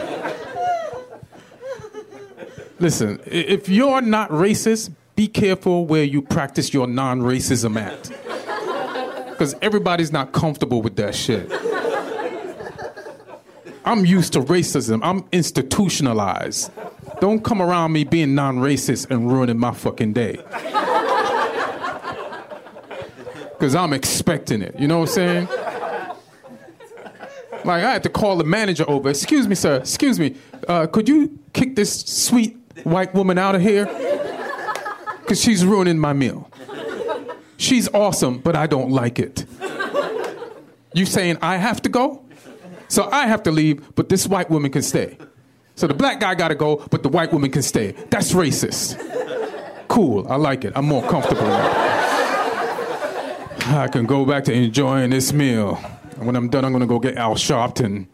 Listen, if you're not racist, be careful where you practice your non racism at. Because everybody's not comfortable with that shit. I'm used to racism, I'm institutionalized. Don't come around me being non racist and ruining my fucking day. Because I'm expecting it. You know what I'm saying? Like, I had to call the manager over. Excuse me, sir. Excuse me. Uh, could you kick this sweet white woman out of here? Because she's ruining my meal. She's awesome, but I don't like it. You saying I have to go? So I have to leave, but this white woman can stay. So the black guy gotta go, but the white woman can stay. That's racist. Cool, I like it. I'm more comfortable. I can go back to enjoying this meal. And when I'm done, I'm gonna go get Al Sharpton.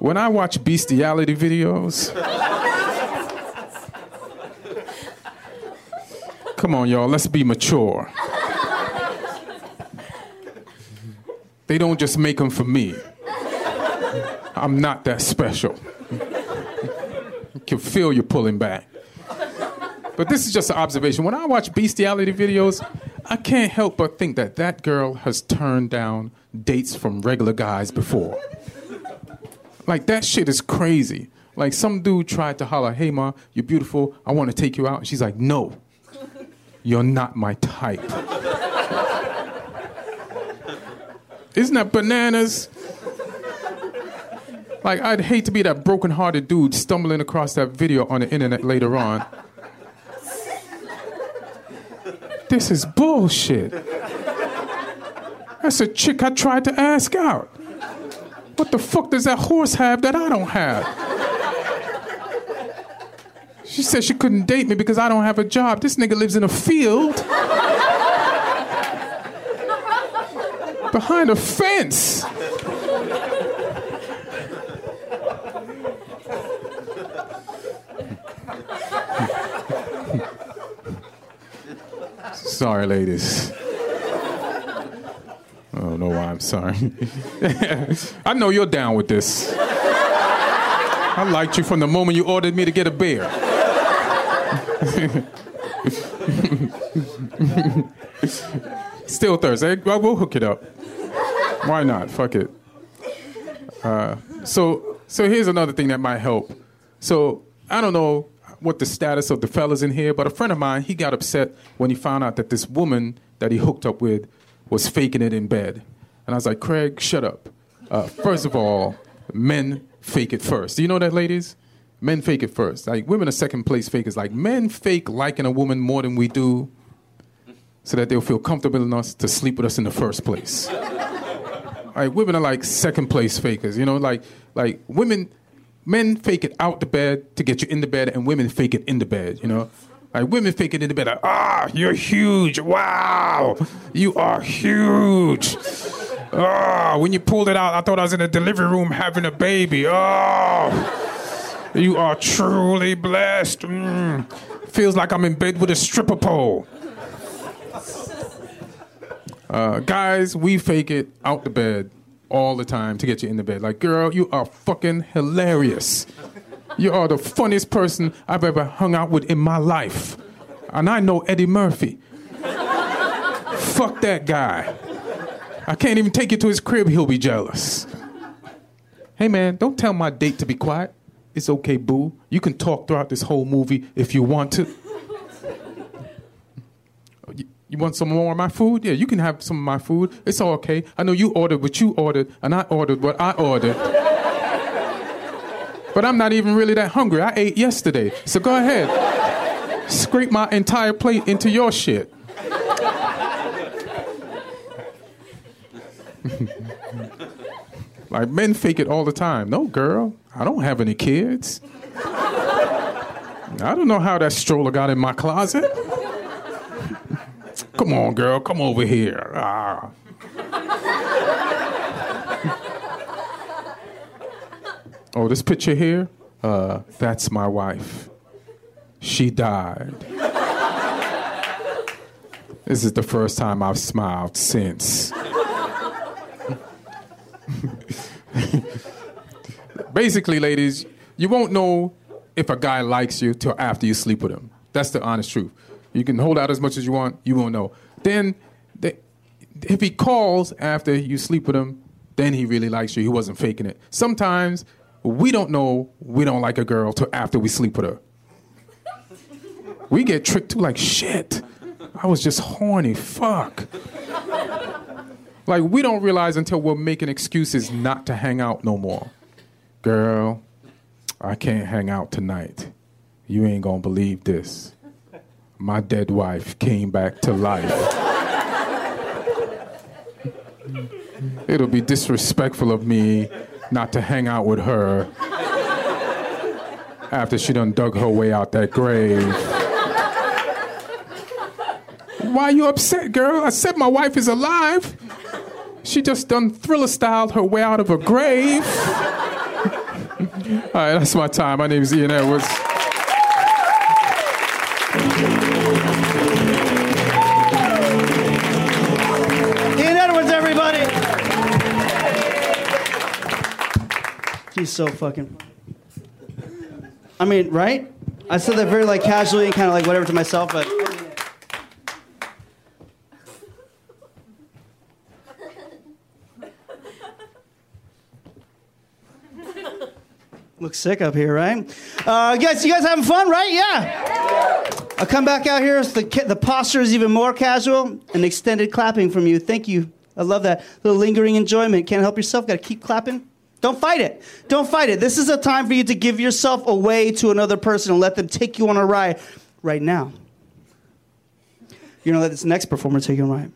when I watch bestiality videos, come on, y'all, let's be mature. They don't just make them for me. I'm not that special. I can feel you pulling back. But this is just an observation. When I watch bestiality videos, I can't help but think that that girl has turned down dates from regular guys before. Like, that shit is crazy. Like, some dude tried to holler, hey, ma, you're beautiful. I want to take you out. And she's like, no, you're not my type. Isn't that bananas? Like, I'd hate to be that broken-hearted dude stumbling across that video on the internet later on. This is bullshit. That's a chick I tried to ask out. What the fuck does that horse have that I don't have? She said she couldn't date me because I don't have a job. This nigga lives in a field. Behind a fence. Sorry, ladies. I don't know why I'm sorry. *laughs* I know you're down with this. I liked you from the moment you ordered me to get a beer. *laughs* Still Thursday. Well, we'll hook it up. Why not? Fuck it. Uh, so, so here's another thing that might help. So I don't know what the status of the fellas in here, but a friend of mine he got upset when he found out that this woman that he hooked up with was faking it in bed, and I was like, Craig, shut up. Uh, first of all, men fake it first. Do you know that, ladies? Men fake it first. Like women are second place fakers. Like men fake liking a woman more than we do, so that they'll feel comfortable enough to sleep with us in the first place. *laughs* like women are like second place fakers. You know, like like women, men fake it out the bed to get you in the bed, and women fake it in the bed. You know. Like women fake it in the bed, like, ah, you're huge. Wow, you are huge. Ah, when you pulled it out, I thought I was in the delivery room having a baby. Oh, you are truly blessed. Mm. Feels like I'm in bed with a stripper pole. Uh, guys, we fake it out the bed all the time to get you in the bed. Like, girl, you are fucking hilarious. You are the funniest person I've ever hung out with in my life. And I know Eddie Murphy. Fuck that guy. I can't even take you to his crib, he'll be jealous. Hey man, don't tell my date to be quiet. It's okay, boo. You can talk throughout this whole movie if you want to. You- want some more of my food? Yeah, you can have some of my food. It's all okay. I know you ordered what you ordered, and I ordered what I ordered. *laughs* But I'm not even really that hungry. I ate yesterday. So go ahead. Scrape my entire plate into your shit. *laughs* like men fake it all the time. No, girl, I don't have any kids. *laughs* I don't know how that stroller got in my closet. Come on, girl, come over here. Ah. oh, this picture here? Uh, that's my wife. She died. This is the first time I've smiled since. Basically, ladies, you won't know if a guy likes you till after you sleep with him. That's the honest truth. You can hold out as much as you want, you won't know. Then, the, if he calls after you sleep with him, then he really likes you. He wasn't faking it. Sometimes we don't know we don't like a girl till after we sleep with her. We get tricked too, like shit. I was just horny. Fuck. Like we don't realize until we're making excuses not to hang out no more. Girl, I can't hang out tonight. You ain't gonna believe this. My dead wife came back to life. It'll be disrespectful of me not to hang out with her after she done dug her way out that grave. Why are you upset, girl? I said my wife is alive. She just done thriller styled her way out of her grave. All right, that's my time. My name is Ian Edwards. He's so fucking. I mean, right? I said that very like casually and kind of like whatever to myself, but. Looks sick up here, right? Uh, guys, you guys having fun, right? Yeah. I'll come back out here. So the, the posture is even more casual and extended clapping from you. Thank you. I love that. little lingering enjoyment. Can't help yourself. Got to keep clapping. Don't fight it. Don't fight it. This is a time for you to give yourself away to another person and let them take you on a ride right now. You're going to let this next performer take you on a ride.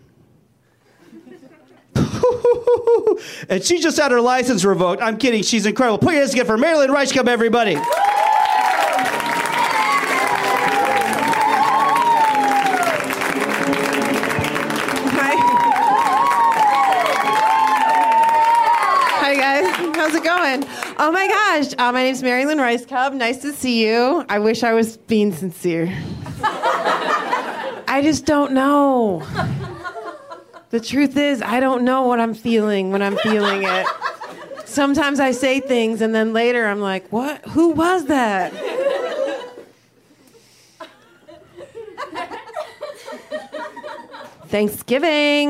*laughs* and she just had her license revoked. I'm kidding. She's incredible. Put your hands together for Mary Lynn Rajskub, everybody. Oh my gosh, uh, my name's Mary Lynn Rajskub. Nice to see you. I wish I was being sincere. I just don't know. The truth is, I don't know what I'm feeling when I'm feeling it. Sometimes I say things and then later I'm like, what? Who was that? Thanksgiving.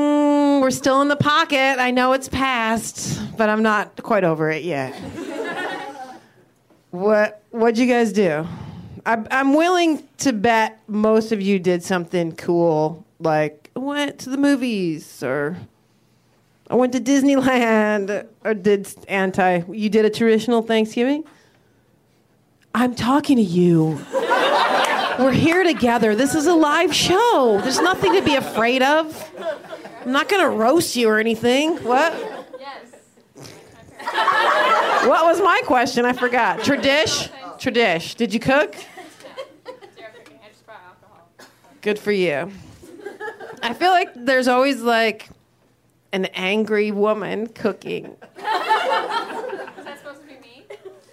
We're still in the pocket. I know it's past, but I'm not quite over it yet. What What'd you guys do? I, I'm willing to bet most of you did something cool, like went to the movies or I went to Disneyland or did anti. You did a traditional Thanksgiving. I'm talking to you. We're here together. This is a live show. There's nothing to be afraid of. I'm not going to roast you or anything. What? What was my question? I forgot. Tradish? Tradish. Did you cook? Good for you. I feel like there's always like an angry woman cooking. Supposed to be me?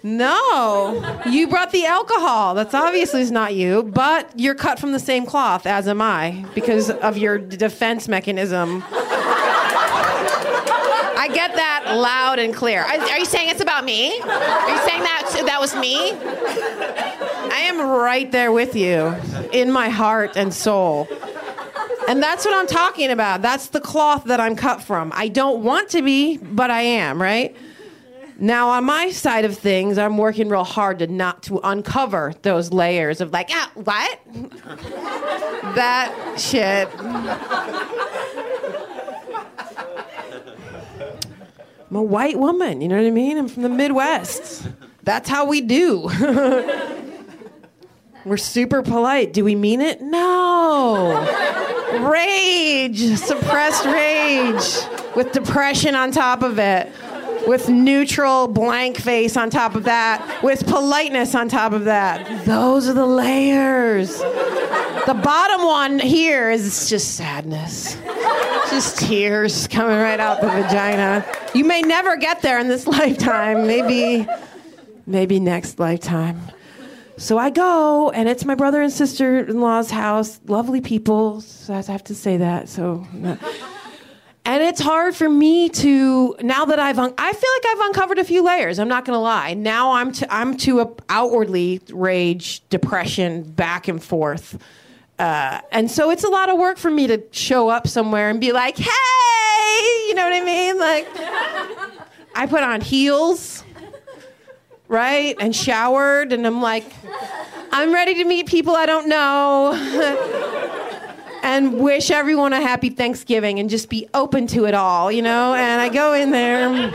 No, you brought the alcohol. That's obviously not you, but you're cut from the same cloth as am I because of your defense mechanism. I get that loud and clear. Are, you saying it's about me? Are you saying that that was me? I am right there with you in my heart and soul. And that's what I'm talking about. That's the cloth that I'm cut from. I don't want to be, but I am, right? Now on my side of things, I'm working real hard to not to uncover those layers of like, ah, what? *laughs* that shit. I'm a white woman, you know what I mean? I'm from the Midwest. That's how we do. *laughs* We're super polite. Do we mean it? No. Rage, suppressed rage with depression on top of it. With neutral blank face on top of that, with politeness on top of that. Those are the layers. The bottom one here is just sadness. Just tears coming right out the vagina. You may never get there in this *laughs* lifetime. Maybe maybe next lifetime. So I go, and it's my brother and sister in law's house. Lovely people. So I have to say that. So, and it's hard for me to now that I've un- I feel like I've uncovered a few layers. I'm not gonna lie. Now I'm to I'm to a outwardly rage, depression, back and forth. Uh, and so it's a lot of work for me to show up somewhere and be like, "Hey," you know what I mean? Like, I put on heels right? And showered, and I'm like, I'm ready to meet people I don't know. *laughs* and wish everyone a happy Thanksgiving and just be open to it all, you know? And I go in there.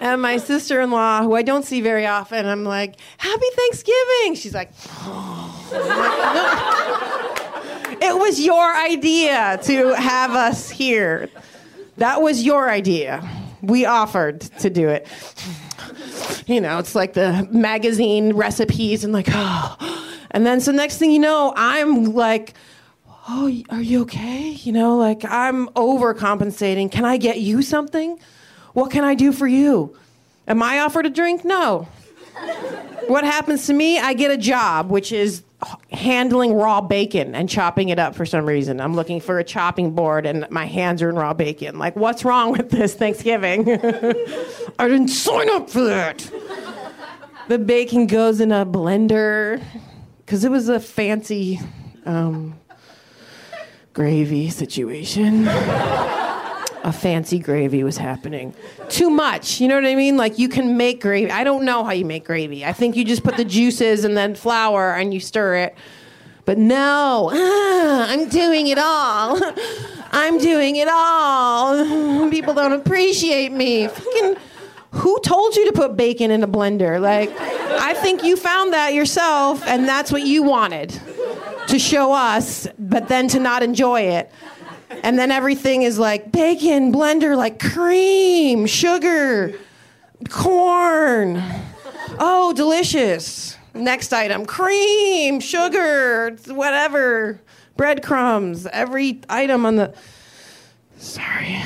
And my sister in law, who I don't see very often, I'm like, Happy Thanksgiving. She's like, It was your idea to have us here. That was your idea. We offered to do it you know, it's like the magazine recipes and like, oh. And then so next thing you know, I'm like, oh, are you okay? You know, like I'm overcompensating. Can I get you something? What can I do for you? Am I offered a drink? No. what happens to me? I get a job, which is handling raw bacon and chopping it up for some reason. I'm looking for a chopping board and my hands are in raw bacon. Like, what's wrong with this Thanksgiving? *laughs* I didn't sign up for that. the bacon goes in a blender because it was a fancy um, gravy situation *laughs* a fancy gravy was happening. Too much, you know what I mean? Like you can make gravy. I don't know how you make gravy. I think you just put the juices and then flour and you stir it. But no, ah, I'm doing it all. *laughs* I'm doing it all. *laughs* People don't appreciate me. Fucking, who told you to put bacon in a blender? Like, I think you found that yourself, and that's what you wanted to show us, but then to not enjoy it. And then everything is like bacon, blender, like cream, sugar, corn. Oh, delicious. Next item cream, sugar, whatever, breadcrumbs, every item on the. Sorry.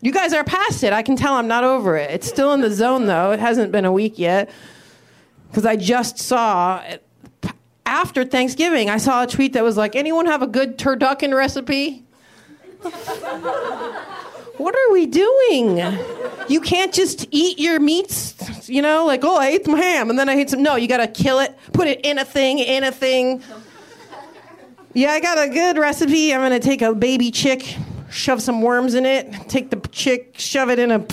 You guys are past it. I can tell I'm not over it. It's still in the zone, though. It hasn't been a week yet. Because I just saw after Thanksgiving, I saw a tweet that was like, anyone have a good turducken recipe? what are we doing? You can't just eat your meats, you know, like, oh, I ate some ham and then I ate some. No, you gotta kill it, put it in a thing, in a thing. Yeah, I got a good recipe. I'm gonna take a baby chick, shove some worms in it, take the chick, shove it in a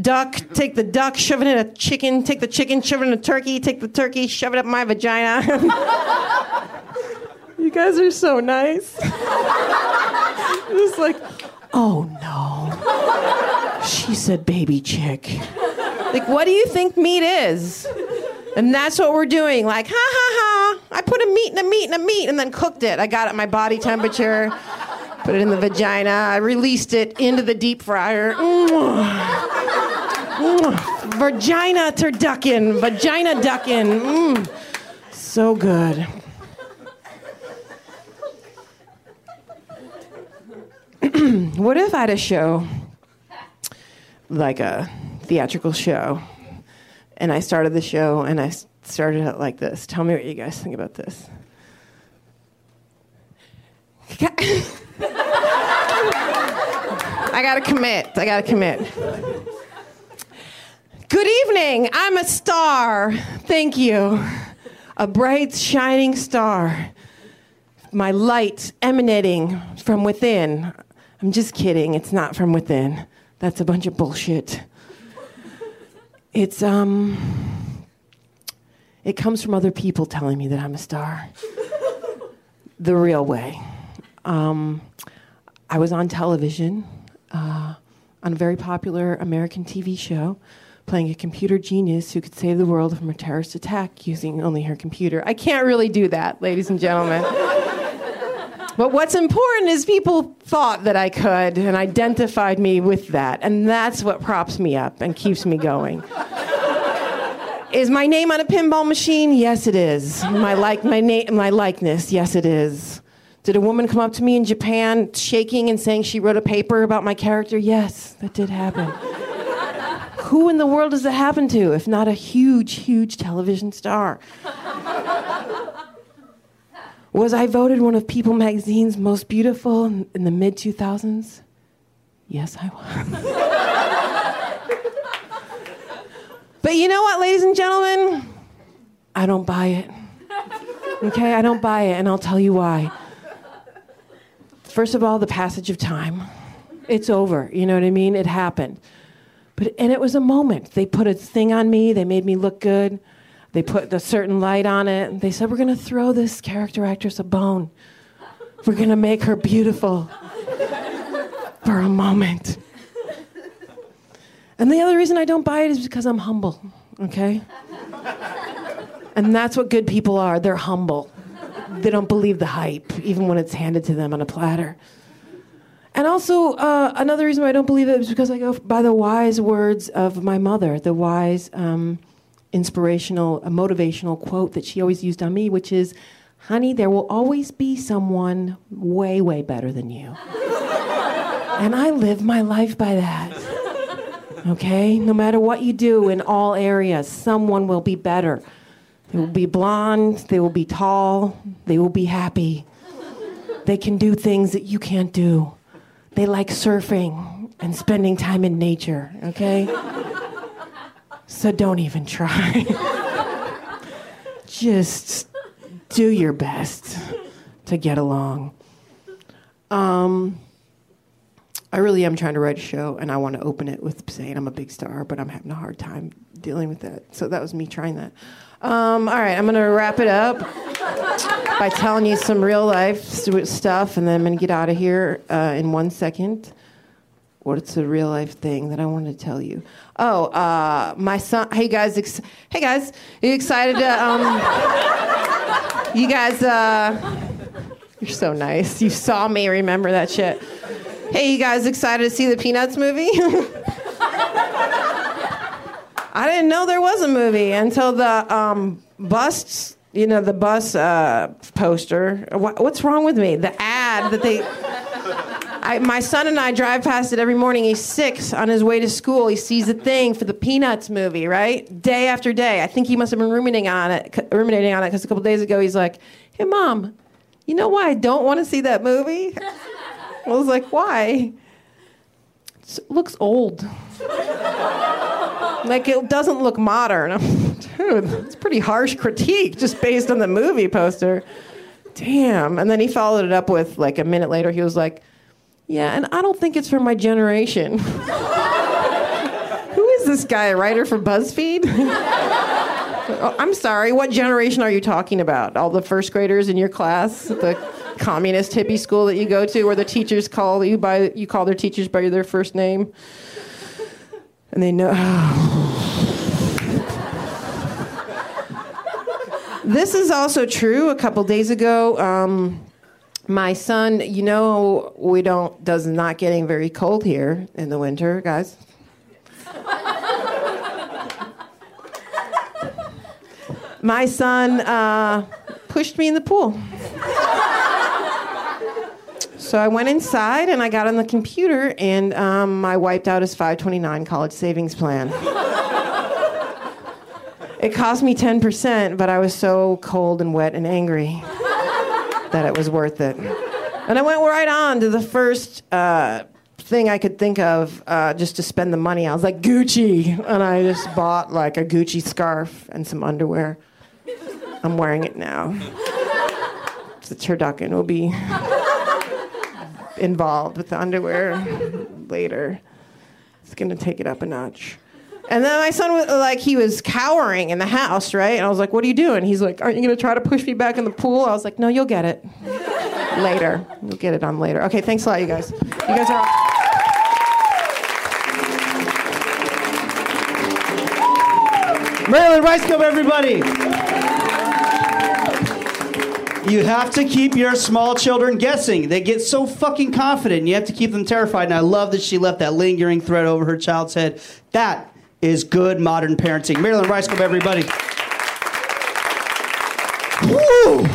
duck, take the duck, shove it in a chicken, take the chicken, shove it in a turkey, take the turkey, shove it up my vagina. *laughs* you guys are so nice. *laughs* It's like, oh no. She said baby chick. Like, what do you think meat is? And that's what we're doing. Like, ha ha ha. I put a meat in a meat in a meat and then cooked it. I got it at my body temperature, put it in the vagina. I released it into the deep fryer. Vagina turducken, vagina duckin. Mm. So good. *clears throat* what if I had a show, like a theatrical show, and I started the show and I started it like this? Tell me what you guys think about this. *laughs* I gotta commit. I gotta commit. Good evening. I'm a star. Thank you. A bright, shining star. My light emanating from within. I'm just kidding. It's not from within. That's a bunch of bullshit. It's, um, it comes from other people telling me that I'm a star. the real way. Um, I was on television uh, on a very popular American TV show playing a computer genius who could save the world from a terrorist attack using only her computer. I can't really do that, ladies and gentlemen. But what's important is people thought that I could and identified me with that. And that's what props me up and keeps me going. is my name on a pinball machine? Yes, it is. My, like, my, na- my likeness? Yes, it is. Did a woman come up to me in Japan shaking and saying she wrote a paper about my character? Yes, that did happen. Who in the world does that happen to if not a huge, huge television star? Was I voted one of People magazine's most beautiful in, in the mid 2000s? Yes, I was. *laughs* but you know what, ladies and gentlemen? I don't buy it. Okay, I don't buy it, and I'll tell you why. First of all, the passage of time. It's over. You know what I mean? It happened. But and it was a moment. They put a thing on me. They made me look good. They put a certain light on it. They said, "We're going to throw this character actress a bone. We're going to make her beautiful *laughs* for a moment." And the other reason I don't buy it is because I'm humble. Okay? And that's what good people are. They're humble. They don't believe the hype, even when it's handed to them on a platter. And also, uh, another reason why I don't believe it is because I go by the wise words of my mother, the wise, um, inspirational, uh, motivational quote that she always used on me, which is, honey, there will always be someone way, way better than you. *laughs* and I live my life by that. Okay? No matter what you do in all areas, someone will be better. They will be blonde, they will be tall, they will be happy. They can do things that you can't do. They like surfing and spending time in nature, okay? So don't even try. *laughs* Just do your best to get along. Um, I really am trying to write a show, and I want to open it with saying I'm a big star, but I'm having a hard time dealing with that. So that was me trying that. Um, all right, I'm going to wrap it up by telling you some real life stuff, and then I'm going to get out of here uh, in one second. What's a real life thing that I wanted to tell you? Oh, uh, my son. Hey guys, ex- hey guys, you excited to? Um, you guys, uh, you're so nice. You saw me. Remember that shit. Hey, you guys, excited to see the Peanuts movie? *laughs* I didn't know there was a movie until the um, bus, you know, the bus uh, poster. What, what's wrong with me? The ad that they. I, my son and I drive past it every morning. He's six on his way to school. He sees a thing for the Peanuts movie, right? Day after day. I think he must have been ruminating on it, ruminating on it, because a couple days ago he's like, "Hey, mom, you know why I don't want to see that movie?" *laughs* I was like, "Why?" It looks old. Like it doesn't look modern. *laughs* Dude, it's pretty harsh critique just based on the movie poster. Damn. And then he followed it up with like a minute later. He was like, "Yeah, and I don't think it's for my generation." *laughs* Who is this guy? A writer for BuzzFeed? *laughs* oh, I'm sorry. What generation are you talking about? All the first graders in your class the communist hippie school that you go to, where the teachers call you by you call their teachers by their first name, and they know. *sighs* this is also true. A couple days ago, um, my son, you know, we don't does not getting very cold here in the winter, guys. *laughs* my son uh, pushed me in the pool. So I went inside and I got on the computer and um, I wiped out his 529 college savings plan. it cost me 10%, but I was so cold and wet and angry that it was worth it. And I went right on to the first uh, thing I could think of uh, just to spend the money. I was like, Gucci. And I just bought like a Gucci scarf and some underwear. I'm wearing it now. It's The turducken will be involved with the underwear *laughs* later. It's gonna take it up a notch. And then my son was like, he was cowering in the house, right? And I was like, what are you doing? He's like, aren't you gonna try to push me back in the pool? I was like, no, you'll get it *laughs* later. You'll get it on later. Okay, thanks a lot, you guys. You guys are. Mary Lynn Rajskub, everybody. You have to keep your small children guessing. They get so fucking confident, and you have to keep them terrified. And I love that she left that lingering thread over her child's head. That is good modern parenting. Mary Lynn Rajskub, everybody. Woo!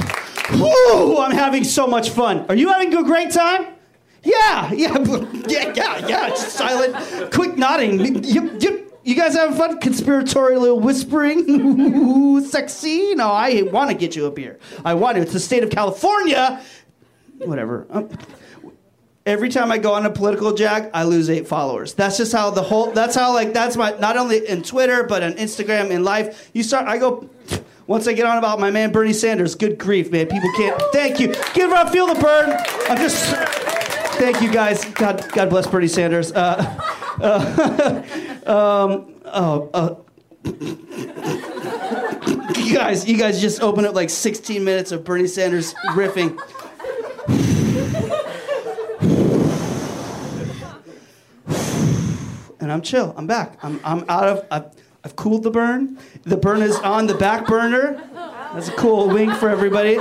Woo! I'm having so much fun. Are you having a great time? Yeah, yeah, *laughs* yeah, yeah, yeah. Silent, quick nodding. You, you, you guys having fun? Conspiratorial little whispering? Ooh, *laughs* sexy? No, I want to get you a beer. I want to. It's the state of California. Whatever. Um, every time I go on a political jag, I lose eight followers. That's just how the whole. That's how like that's my not only in Twitter but on Instagram in life. You start. I go. Once I get on about my man Bernie Sanders, good grief, man. People can't. Thank you. Give a feel the burn. I'm just. Thank you guys. God, God bless Bernie Sanders. Uh, *laughs* uh, *laughs* um, oh, uh, you *coughs* guys, you guys just opened up like 16 minutes of Bernie Sanders riffing. and I'm chill. I'm back. I'm, I'm out of. I've, I've cooled the burn. The burn is on the back burner. That's a cool wink for everybody.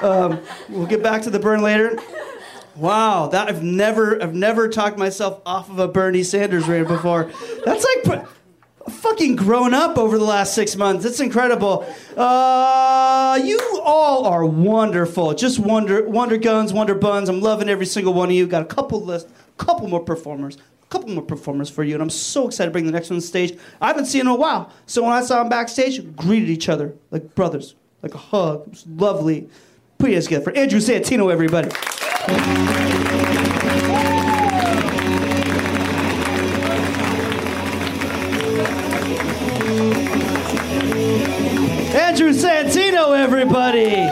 Um, we'll get back to the burn later. Wow, that I've never I've never talked myself off of a Bernie Sanders rant before. That's like fucking grown up over the last six months. It's incredible. Uh, you all are wonderful. Just wonder wonder guns, wonder buns. I'm loving every single one of you. Got a couple list, couple more performers. A couple more performers for you, and I'm so excited to bring the next one on stage. I haven't seen in a while, so when I saw them backstage, greeted each other like brothers, like a hug. It was lovely. Put you guys together for Andrew Santino, everybody. Andrew Santino, everybody.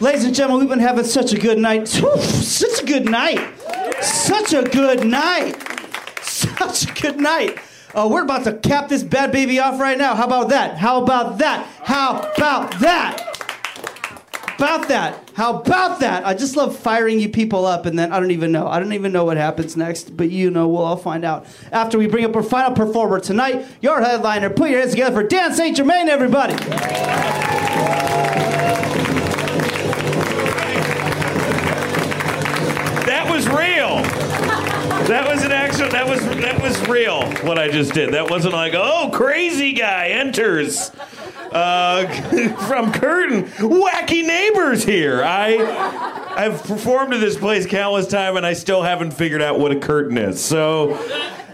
Ladies and gentlemen, we've been having such a good night. Such a good night. Such a good night. Such a good night. Uh, we're about to cap this bad baby off right now. How about that? How about that? How about that? About that? How about that? I just love firing you people up, and then I don't even know. I don't even know what happens next, but you know, we'll all find out after we bring up our final performer tonight. Your headliner. Put your hands together for Dan St. Germain, everybody. That was real. That was an actual. That was that was real. What I just did. That wasn't like, oh, crazy guy enters uh, *laughs* from Curtin. Wacky neighbors here. I I've performed at this place countless times and I still haven't figured out what a curtain is. So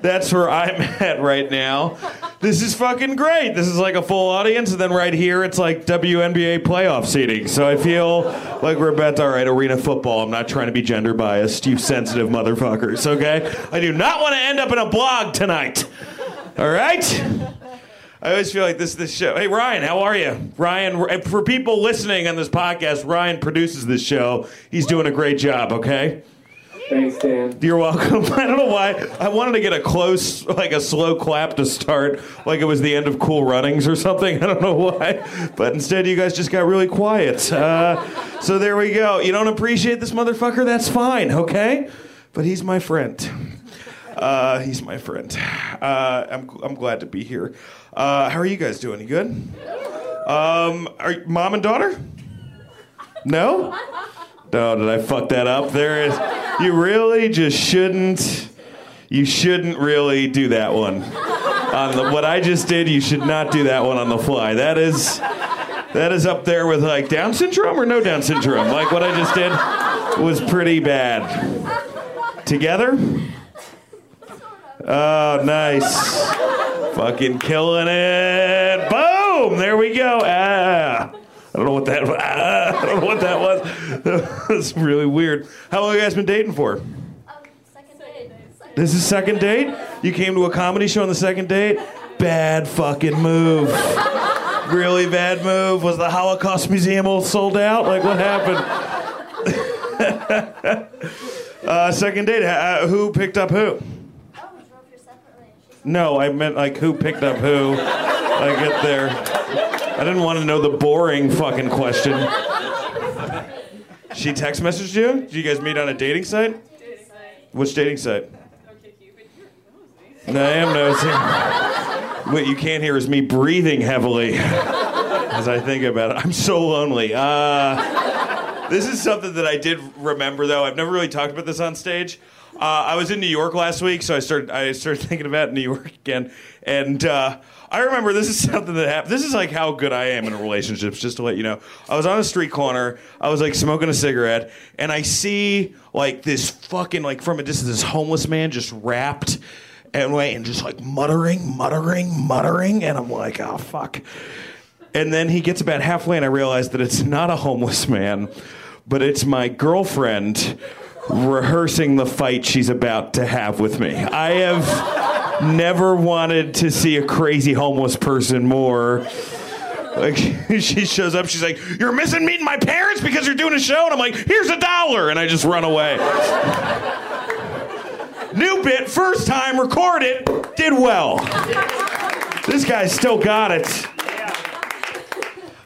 that's where I'm *laughs* at right now. This is fucking great. This is like a full audience, and then right here it's like WNBA playoff seating. So I feel like we're about to, all right, arena football. I'm not trying to be gender biased, you sensitive motherfuckers, okay? I do not want to end up in a blog tonight. All right? I always feel like this this show. Hey Ryan, how are you? Ryan, for people listening on this podcast, Ryan produces this show. He's doing a great job. Okay. Thanks, Dan. You're welcome. *laughs* I don't know why. I wanted to get a close, like a slow clap to start, like it was the end of Cool Runnings or something. *laughs* I don't know why. But instead, you guys just got really quiet. Uh, so there we go. You don't appreciate this motherfucker? That's fine, okay? But he's my friend. Uh, he's my friend. Uh, I'm, I'm glad to be here. Uh, how are you guys doing? You good? Um, are you, mom and daughter? No? No, did I fuck that up? There is. You really just shouldn't. You shouldn't really do that one. On the, what I just did, you should not do that one on the fly. That is. That is up there with like Down syndrome or no Down syndrome. Like what I just did was pretty bad. Together? Oh, nice. Fucking killing it. Boom! There we go. Ah. I don't know what that. *laughs* Ah, I don't know what that was. *laughs* That's really weird. How long have you guys been dating for? This is second date. You came to a comedy show on the second date. Bad fucking move. Really bad move. Was the Holocaust Museum all sold out? Like what happened? *laughs* uh, second date. Uh, who picked up who? No, I meant like who picked up who. I get there. I didn't want to know the boring fucking question. She text messaged you? Did you guys meet on a dating site? Which dating site? No, I am nosy. What you can't hear is me breathing heavily. as I think about it. I'm so lonely. Uh, this is something that I did remember, though. I've never really talked about this on stage. Uh, I was in New York last week, so I started I started *laughs* thinking about New York again, and uh, I remember this is something that happened. This is like how good I am in relationships. Just to let you know, I was on a street corner. I was like smoking a cigarette, and I see like this fucking like from a distance this homeless man just wrapped and wait and just like muttering, muttering, muttering, and I'm like, oh fuck. And then he gets about halfway, and I realize that it's not a homeless man, but it's my girlfriend rehearsing the fight she's about to have with me. I have never wanted to see a crazy homeless person more. Like *laughs* she shows up, she's like, "You're missing meeting my parents because you're doing a show," and I'm like, "Here's a dollar," and I just run away. New bit, first time, record it, did well. This guy still got it.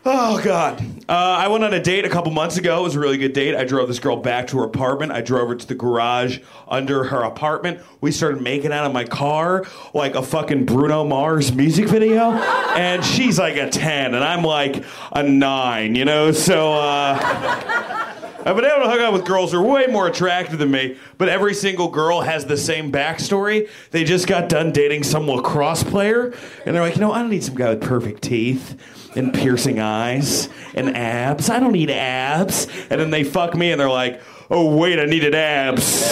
Oh God. Uh, I went on a date a couple months ago. It was a really good date. I drove this girl back to her apartment. I drove her to the garage under her apartment. We started making out of my car like a fucking Bruno Mars music video. And she's like a 10, and I'm like a 9, you know? So, uh, I've been able to hook up with girls who are way more attractive than me, but every single girl has the same backstory. They just got done dating some lacrosse player, and they're like, you know, I don't need some guy with perfect teeth and piercing eyes and abs. I don't need abs. And then they fuck me, and they're like, oh, wait, I needed abs.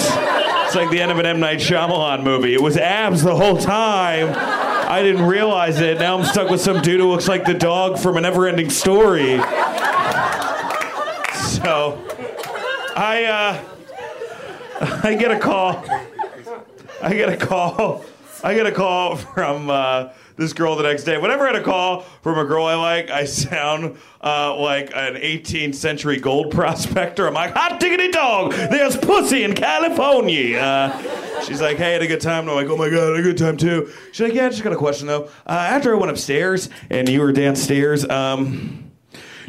It's like the end of an M. Night Shyamalan movie. It was abs the whole time. I didn't realize it. Now I'm stuck with some dude who looks like the dog from a never ending story. So, I uh, *laughs* I get a call. I get a call. I get a call from uh, this girl the next day. Whenever I get a call from a girl I like, I sound uh, like an 18th century gold prospector. I'm like, hot diggity dog, there's pussy in California. Uh, she's like, hey, had a good time. And I'm like, oh my god, a good time too. She's like, yeah, I just got a question though. Uh, after I went upstairs and you were downstairs, um,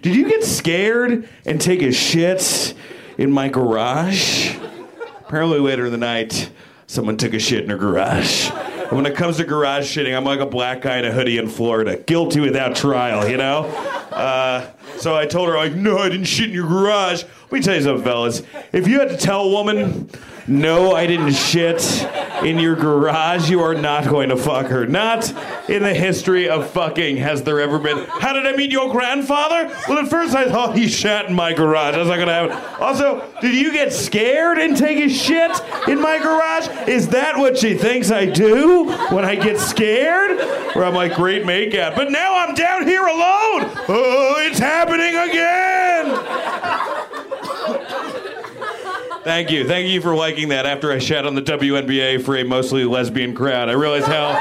did you get scared and take a shit in my garage? Apparently, later in the night, someone took a shit in her garage. And when it comes to garage shitting, I'm like a black guy in a hoodie in Florida, guilty without trial, you know? Uh, so I told her, like, no, I didn't shit in your garage. Let me tell you something, fellas. If you had to tell a woman, no, I didn't shit in your garage, you are not going to fuck her. Not in the history of fucking has there ever been. How did I meet your grandfather? Well, at first I thought he shat in my garage. That's not going to happen. Also, did you get scared and take a shit in my garage? Is that what she thinks I do when I get scared? Where I'm like, great makeout. But now I'm down here alone. Oh, it's happening again. Thank you. Thank you for liking that after I shat on the WNBA for a mostly lesbian crowd. I realized how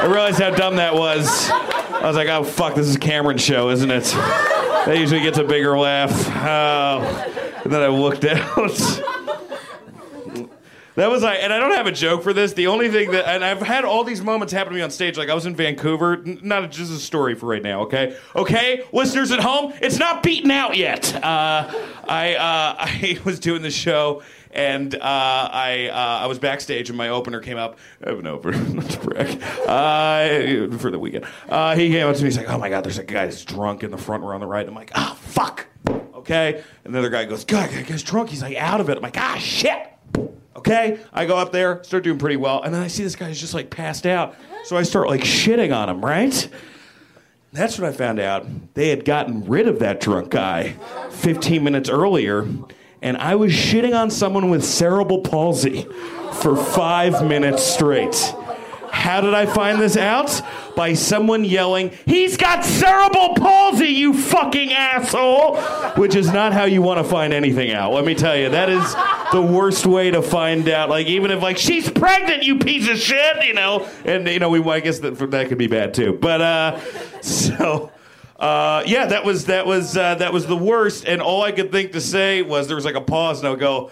I realized how dumb that was. I was like, oh fuck, this is Cameron's show, isn't it? That usually gets a bigger laugh. Oh. And then I looked *laughs* out. That was like, and I don't have a joke for this. The only thing that, and I've had all these moments happen to me on stage. Like I was in Vancouver, n- not a, just a story for right now. Okay, okay, listeners at home, it's not beaten out yet. Uh, I uh, *laughs* I was doing the show. And uh, I uh, I was backstage and my opener came up. I have an opener, *laughs* not to brag, uh, for the weekend. Uh, he came up to me. He's like, "Oh my God, there's a guy that's drunk in the front row on the right." I'm like, "Oh fuck." Okay. And the other guy goes, God, that guy's drunk. He's like out of it. I'm like, ah, shit. Okay. I go up there, start doing pretty well. And then I see this guy's just like passed out. So I start like shitting on him, right? That's when I found out they had gotten rid of that drunk guy 15 minutes earlier. And I was shitting on someone with cerebral palsy for five minutes straight. How did I find this out? By someone yelling, He's got cerebral palsy, you fucking asshole! Which is not how you want to find anything out. Let me tell you, that is the worst way to find out. Like, even if, like, she's pregnant, you piece of shit, you know? And, you know, we, I guess that, that could be bad too. But, uh, *laughs* so. Uh, yeah, that was that was uh, that was the worst, and all I could think to say was there was like a pause, and I would go,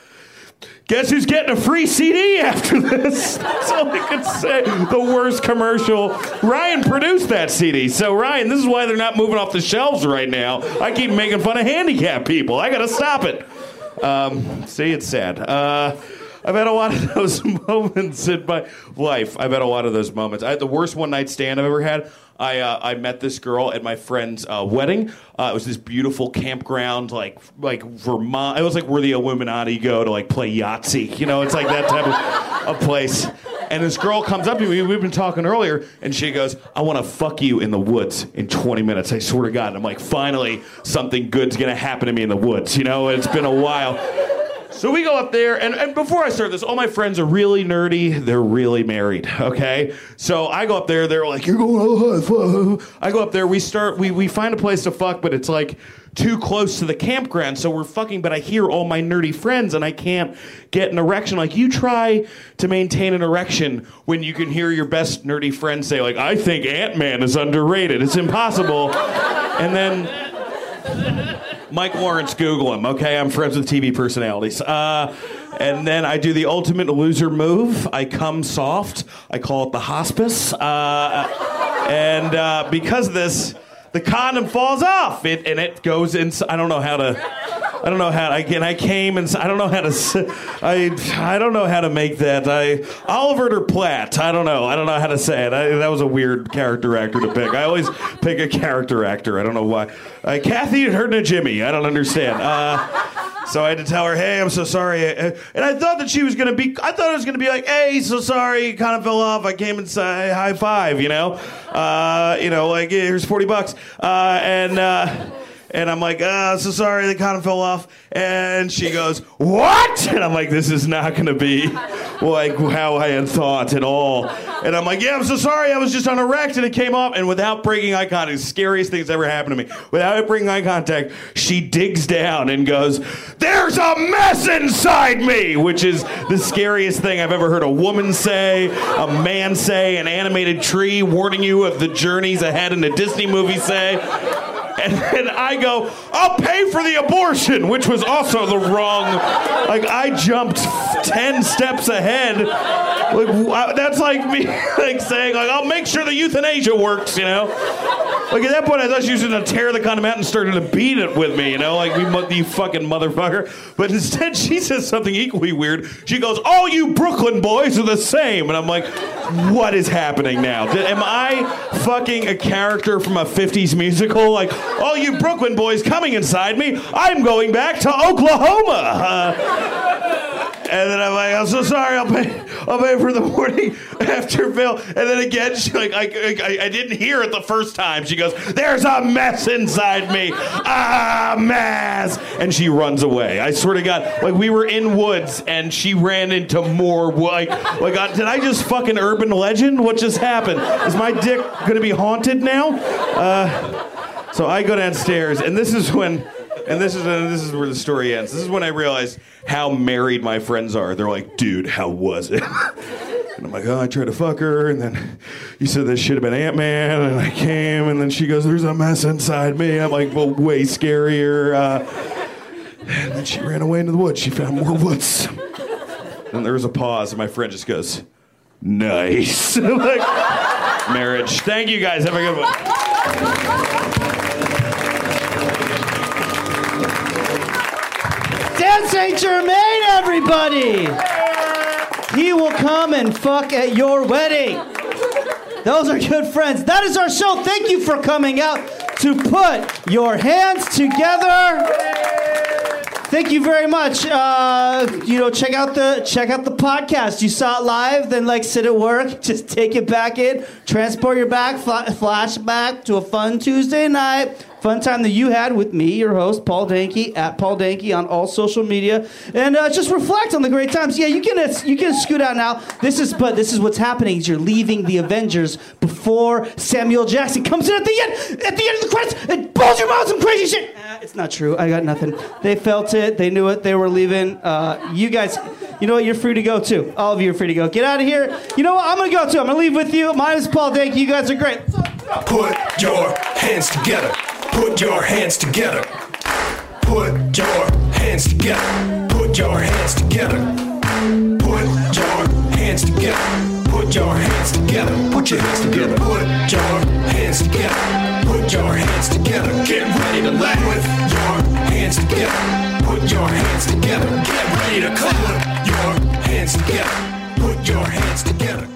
Guess who's getting a free CD after this? *laughs* That's all I could say. The worst commercial. Ryan produced that CD. So, Ryan, this is why they're not moving off the shelves right now. I keep making fun of handicapped people. I got to stop it. Um, see, it's sad. Uh, I've had a lot of *laughs* those moments in my life. I've had a lot of those moments. I had the worst one night stand I've ever had. I uh, I met this girl at my friend's uh, wedding. Uh, it was this beautiful campground, like like Vermont. It was like where the Illuminati go to like play Yahtzee. You know, it's like that type of, of place. And this girl comes up to me. We've been talking earlier, and she goes, "I want to fuck you in the woods in 20 minutes." I swear to God. And I'm like, finally, something good's gonna happen to me in the woods. You know, it's been a while. So we go up there, and, and before I start this, all my friends are really nerdy. They're really married, okay? So I go up there, they're like, You're going oh, fuck." I go up there, we start, we, we find a place to fuck, but it's like too close to the campground, so we're fucking, but I hear all my nerdy friends, and I can't get an erection. Like, you try to maintain an erection when you can hear your best nerdy friend say, like, I think Ant Man is underrated. It's impossible. and then. Mike Lawrence, Google him. Okay, I'm friends with TV personalities. Uh, and then I do the ultimate loser move. I come soft. I call it the hospice. Uh, and uh, because of this, the condom falls off. It and it goes in. I don't know how to. I don't know how. Again, I came and I don't know how to. I I don't know how to make that. I Oliver or Platt. I don't know. I don't know how to say it. I, that was a weird character actor to pick. I always pick a character actor. I don't know why. Uh, Kathy heard a Jimmy. I don't understand. Uh, so I had to tell her, "Hey, I'm so sorry." And I thought that she was gonna be. I thought it was gonna be like, "Hey, so sorry, kind of fell off. I came and say high five." You know, uh, you know, like here's forty bucks, uh, and. Uh, and I'm like, ah, so sorry, the condom fell off. And she goes, what? And I'm like, this is not going to be like how I had thought at all. And I'm like, yeah, I'm so sorry. I was just on erect and it came off. And without breaking eye contact, scariest thing that's ever happened to me. Without breaking eye contact, she digs down and goes, there's a mess inside me, which is the scariest thing I've ever heard a woman say, a man say, an animated tree warning you of the journeys ahead in a Disney movie say. And then I go, I'll pay for the abortion, which was also the wrong. Like I jumped ten steps ahead. Like that's like me, *laughs* like saying, like I'll make sure the euthanasia works. You know. Like at that point, I thought she was gonna tear the condom out and started to beat it with me. You know, like mo- you fucking motherfucker. But instead, *laughs* she says something equally weird. She goes, "All you Brooklyn boys are the same," and I'm like, "What is happening now? Am I fucking a character from a '50s musical? Like, all you Brooklyn boys coming inside me? I'm going back to Oklahoma." Uh, *laughs* and then I'm like, I'm so sorry. I'll pay. I'll pay for the morning *laughs* after bill. And then again, she like, I, I, I didn't hear it the first time. She goes, "There's a mess inside me. a mess!" And she runs away. I swear to God, like we were in woods, and she ran into more. Like, like, uh, did I just fucking urban legend? What just happened? Is my dick gonna be haunted now? Uh, so I go downstairs, and this is when. And this is this is where the story ends. This is when I realized how married my friends are. They're like, "Dude, how was it?" *laughs* And I'm like, "Oh, I tried to fuck her, and then you said this should have been Ant Man, and I came, and then she goes, "There's a mess inside me." I'm like, "Well, way scarier." Uh, and then she ran away into the woods. She found more woods. And there was a pause, and my friend just goes, "Nice." *laughs* Like, marriage. Thank you guys. Have a good one. St. Germain, everybody! He will come and fuck at your wedding. Those are good friends. That is our show. Thank you for coming out to put your hands together. Thank you very much. Uh, you know, check out the check out the podcast. You saw it live, then like sit at work, *laughs* just take it back in, transport your back, fla- flashback to a fun Tuesday night, fun time that you had with me, your host Paul Danke at Paul Danke on all social media, and uh, just reflect on the great times. Yeah, you can uh, you can scoot out now. This is but this is what's happening. Is you're leaving the Avengers before Samuel Jackson comes in at the end at the end of the credits and blows your mouth some crazy shit. Uh, it's not true. I got nothing. They felt it. They knew it. They were leaving. Uh, you guys, you know what? You're free to go too. All of you are free to go. Get out of here. You know what? I'm gonna go too. I'm gonna leave with you. My name is Paul Danke. You guys are great. Put your hands together. Put your hands together. Put your hands together. Put your hands together. Put your hands together. Put your hands together. Put your hands together. Put your hands together. Put your hands together. Get ready to laugh. Put your hands together. Put your hands together. Get ready to clap. Put your hands together. Put your hands together.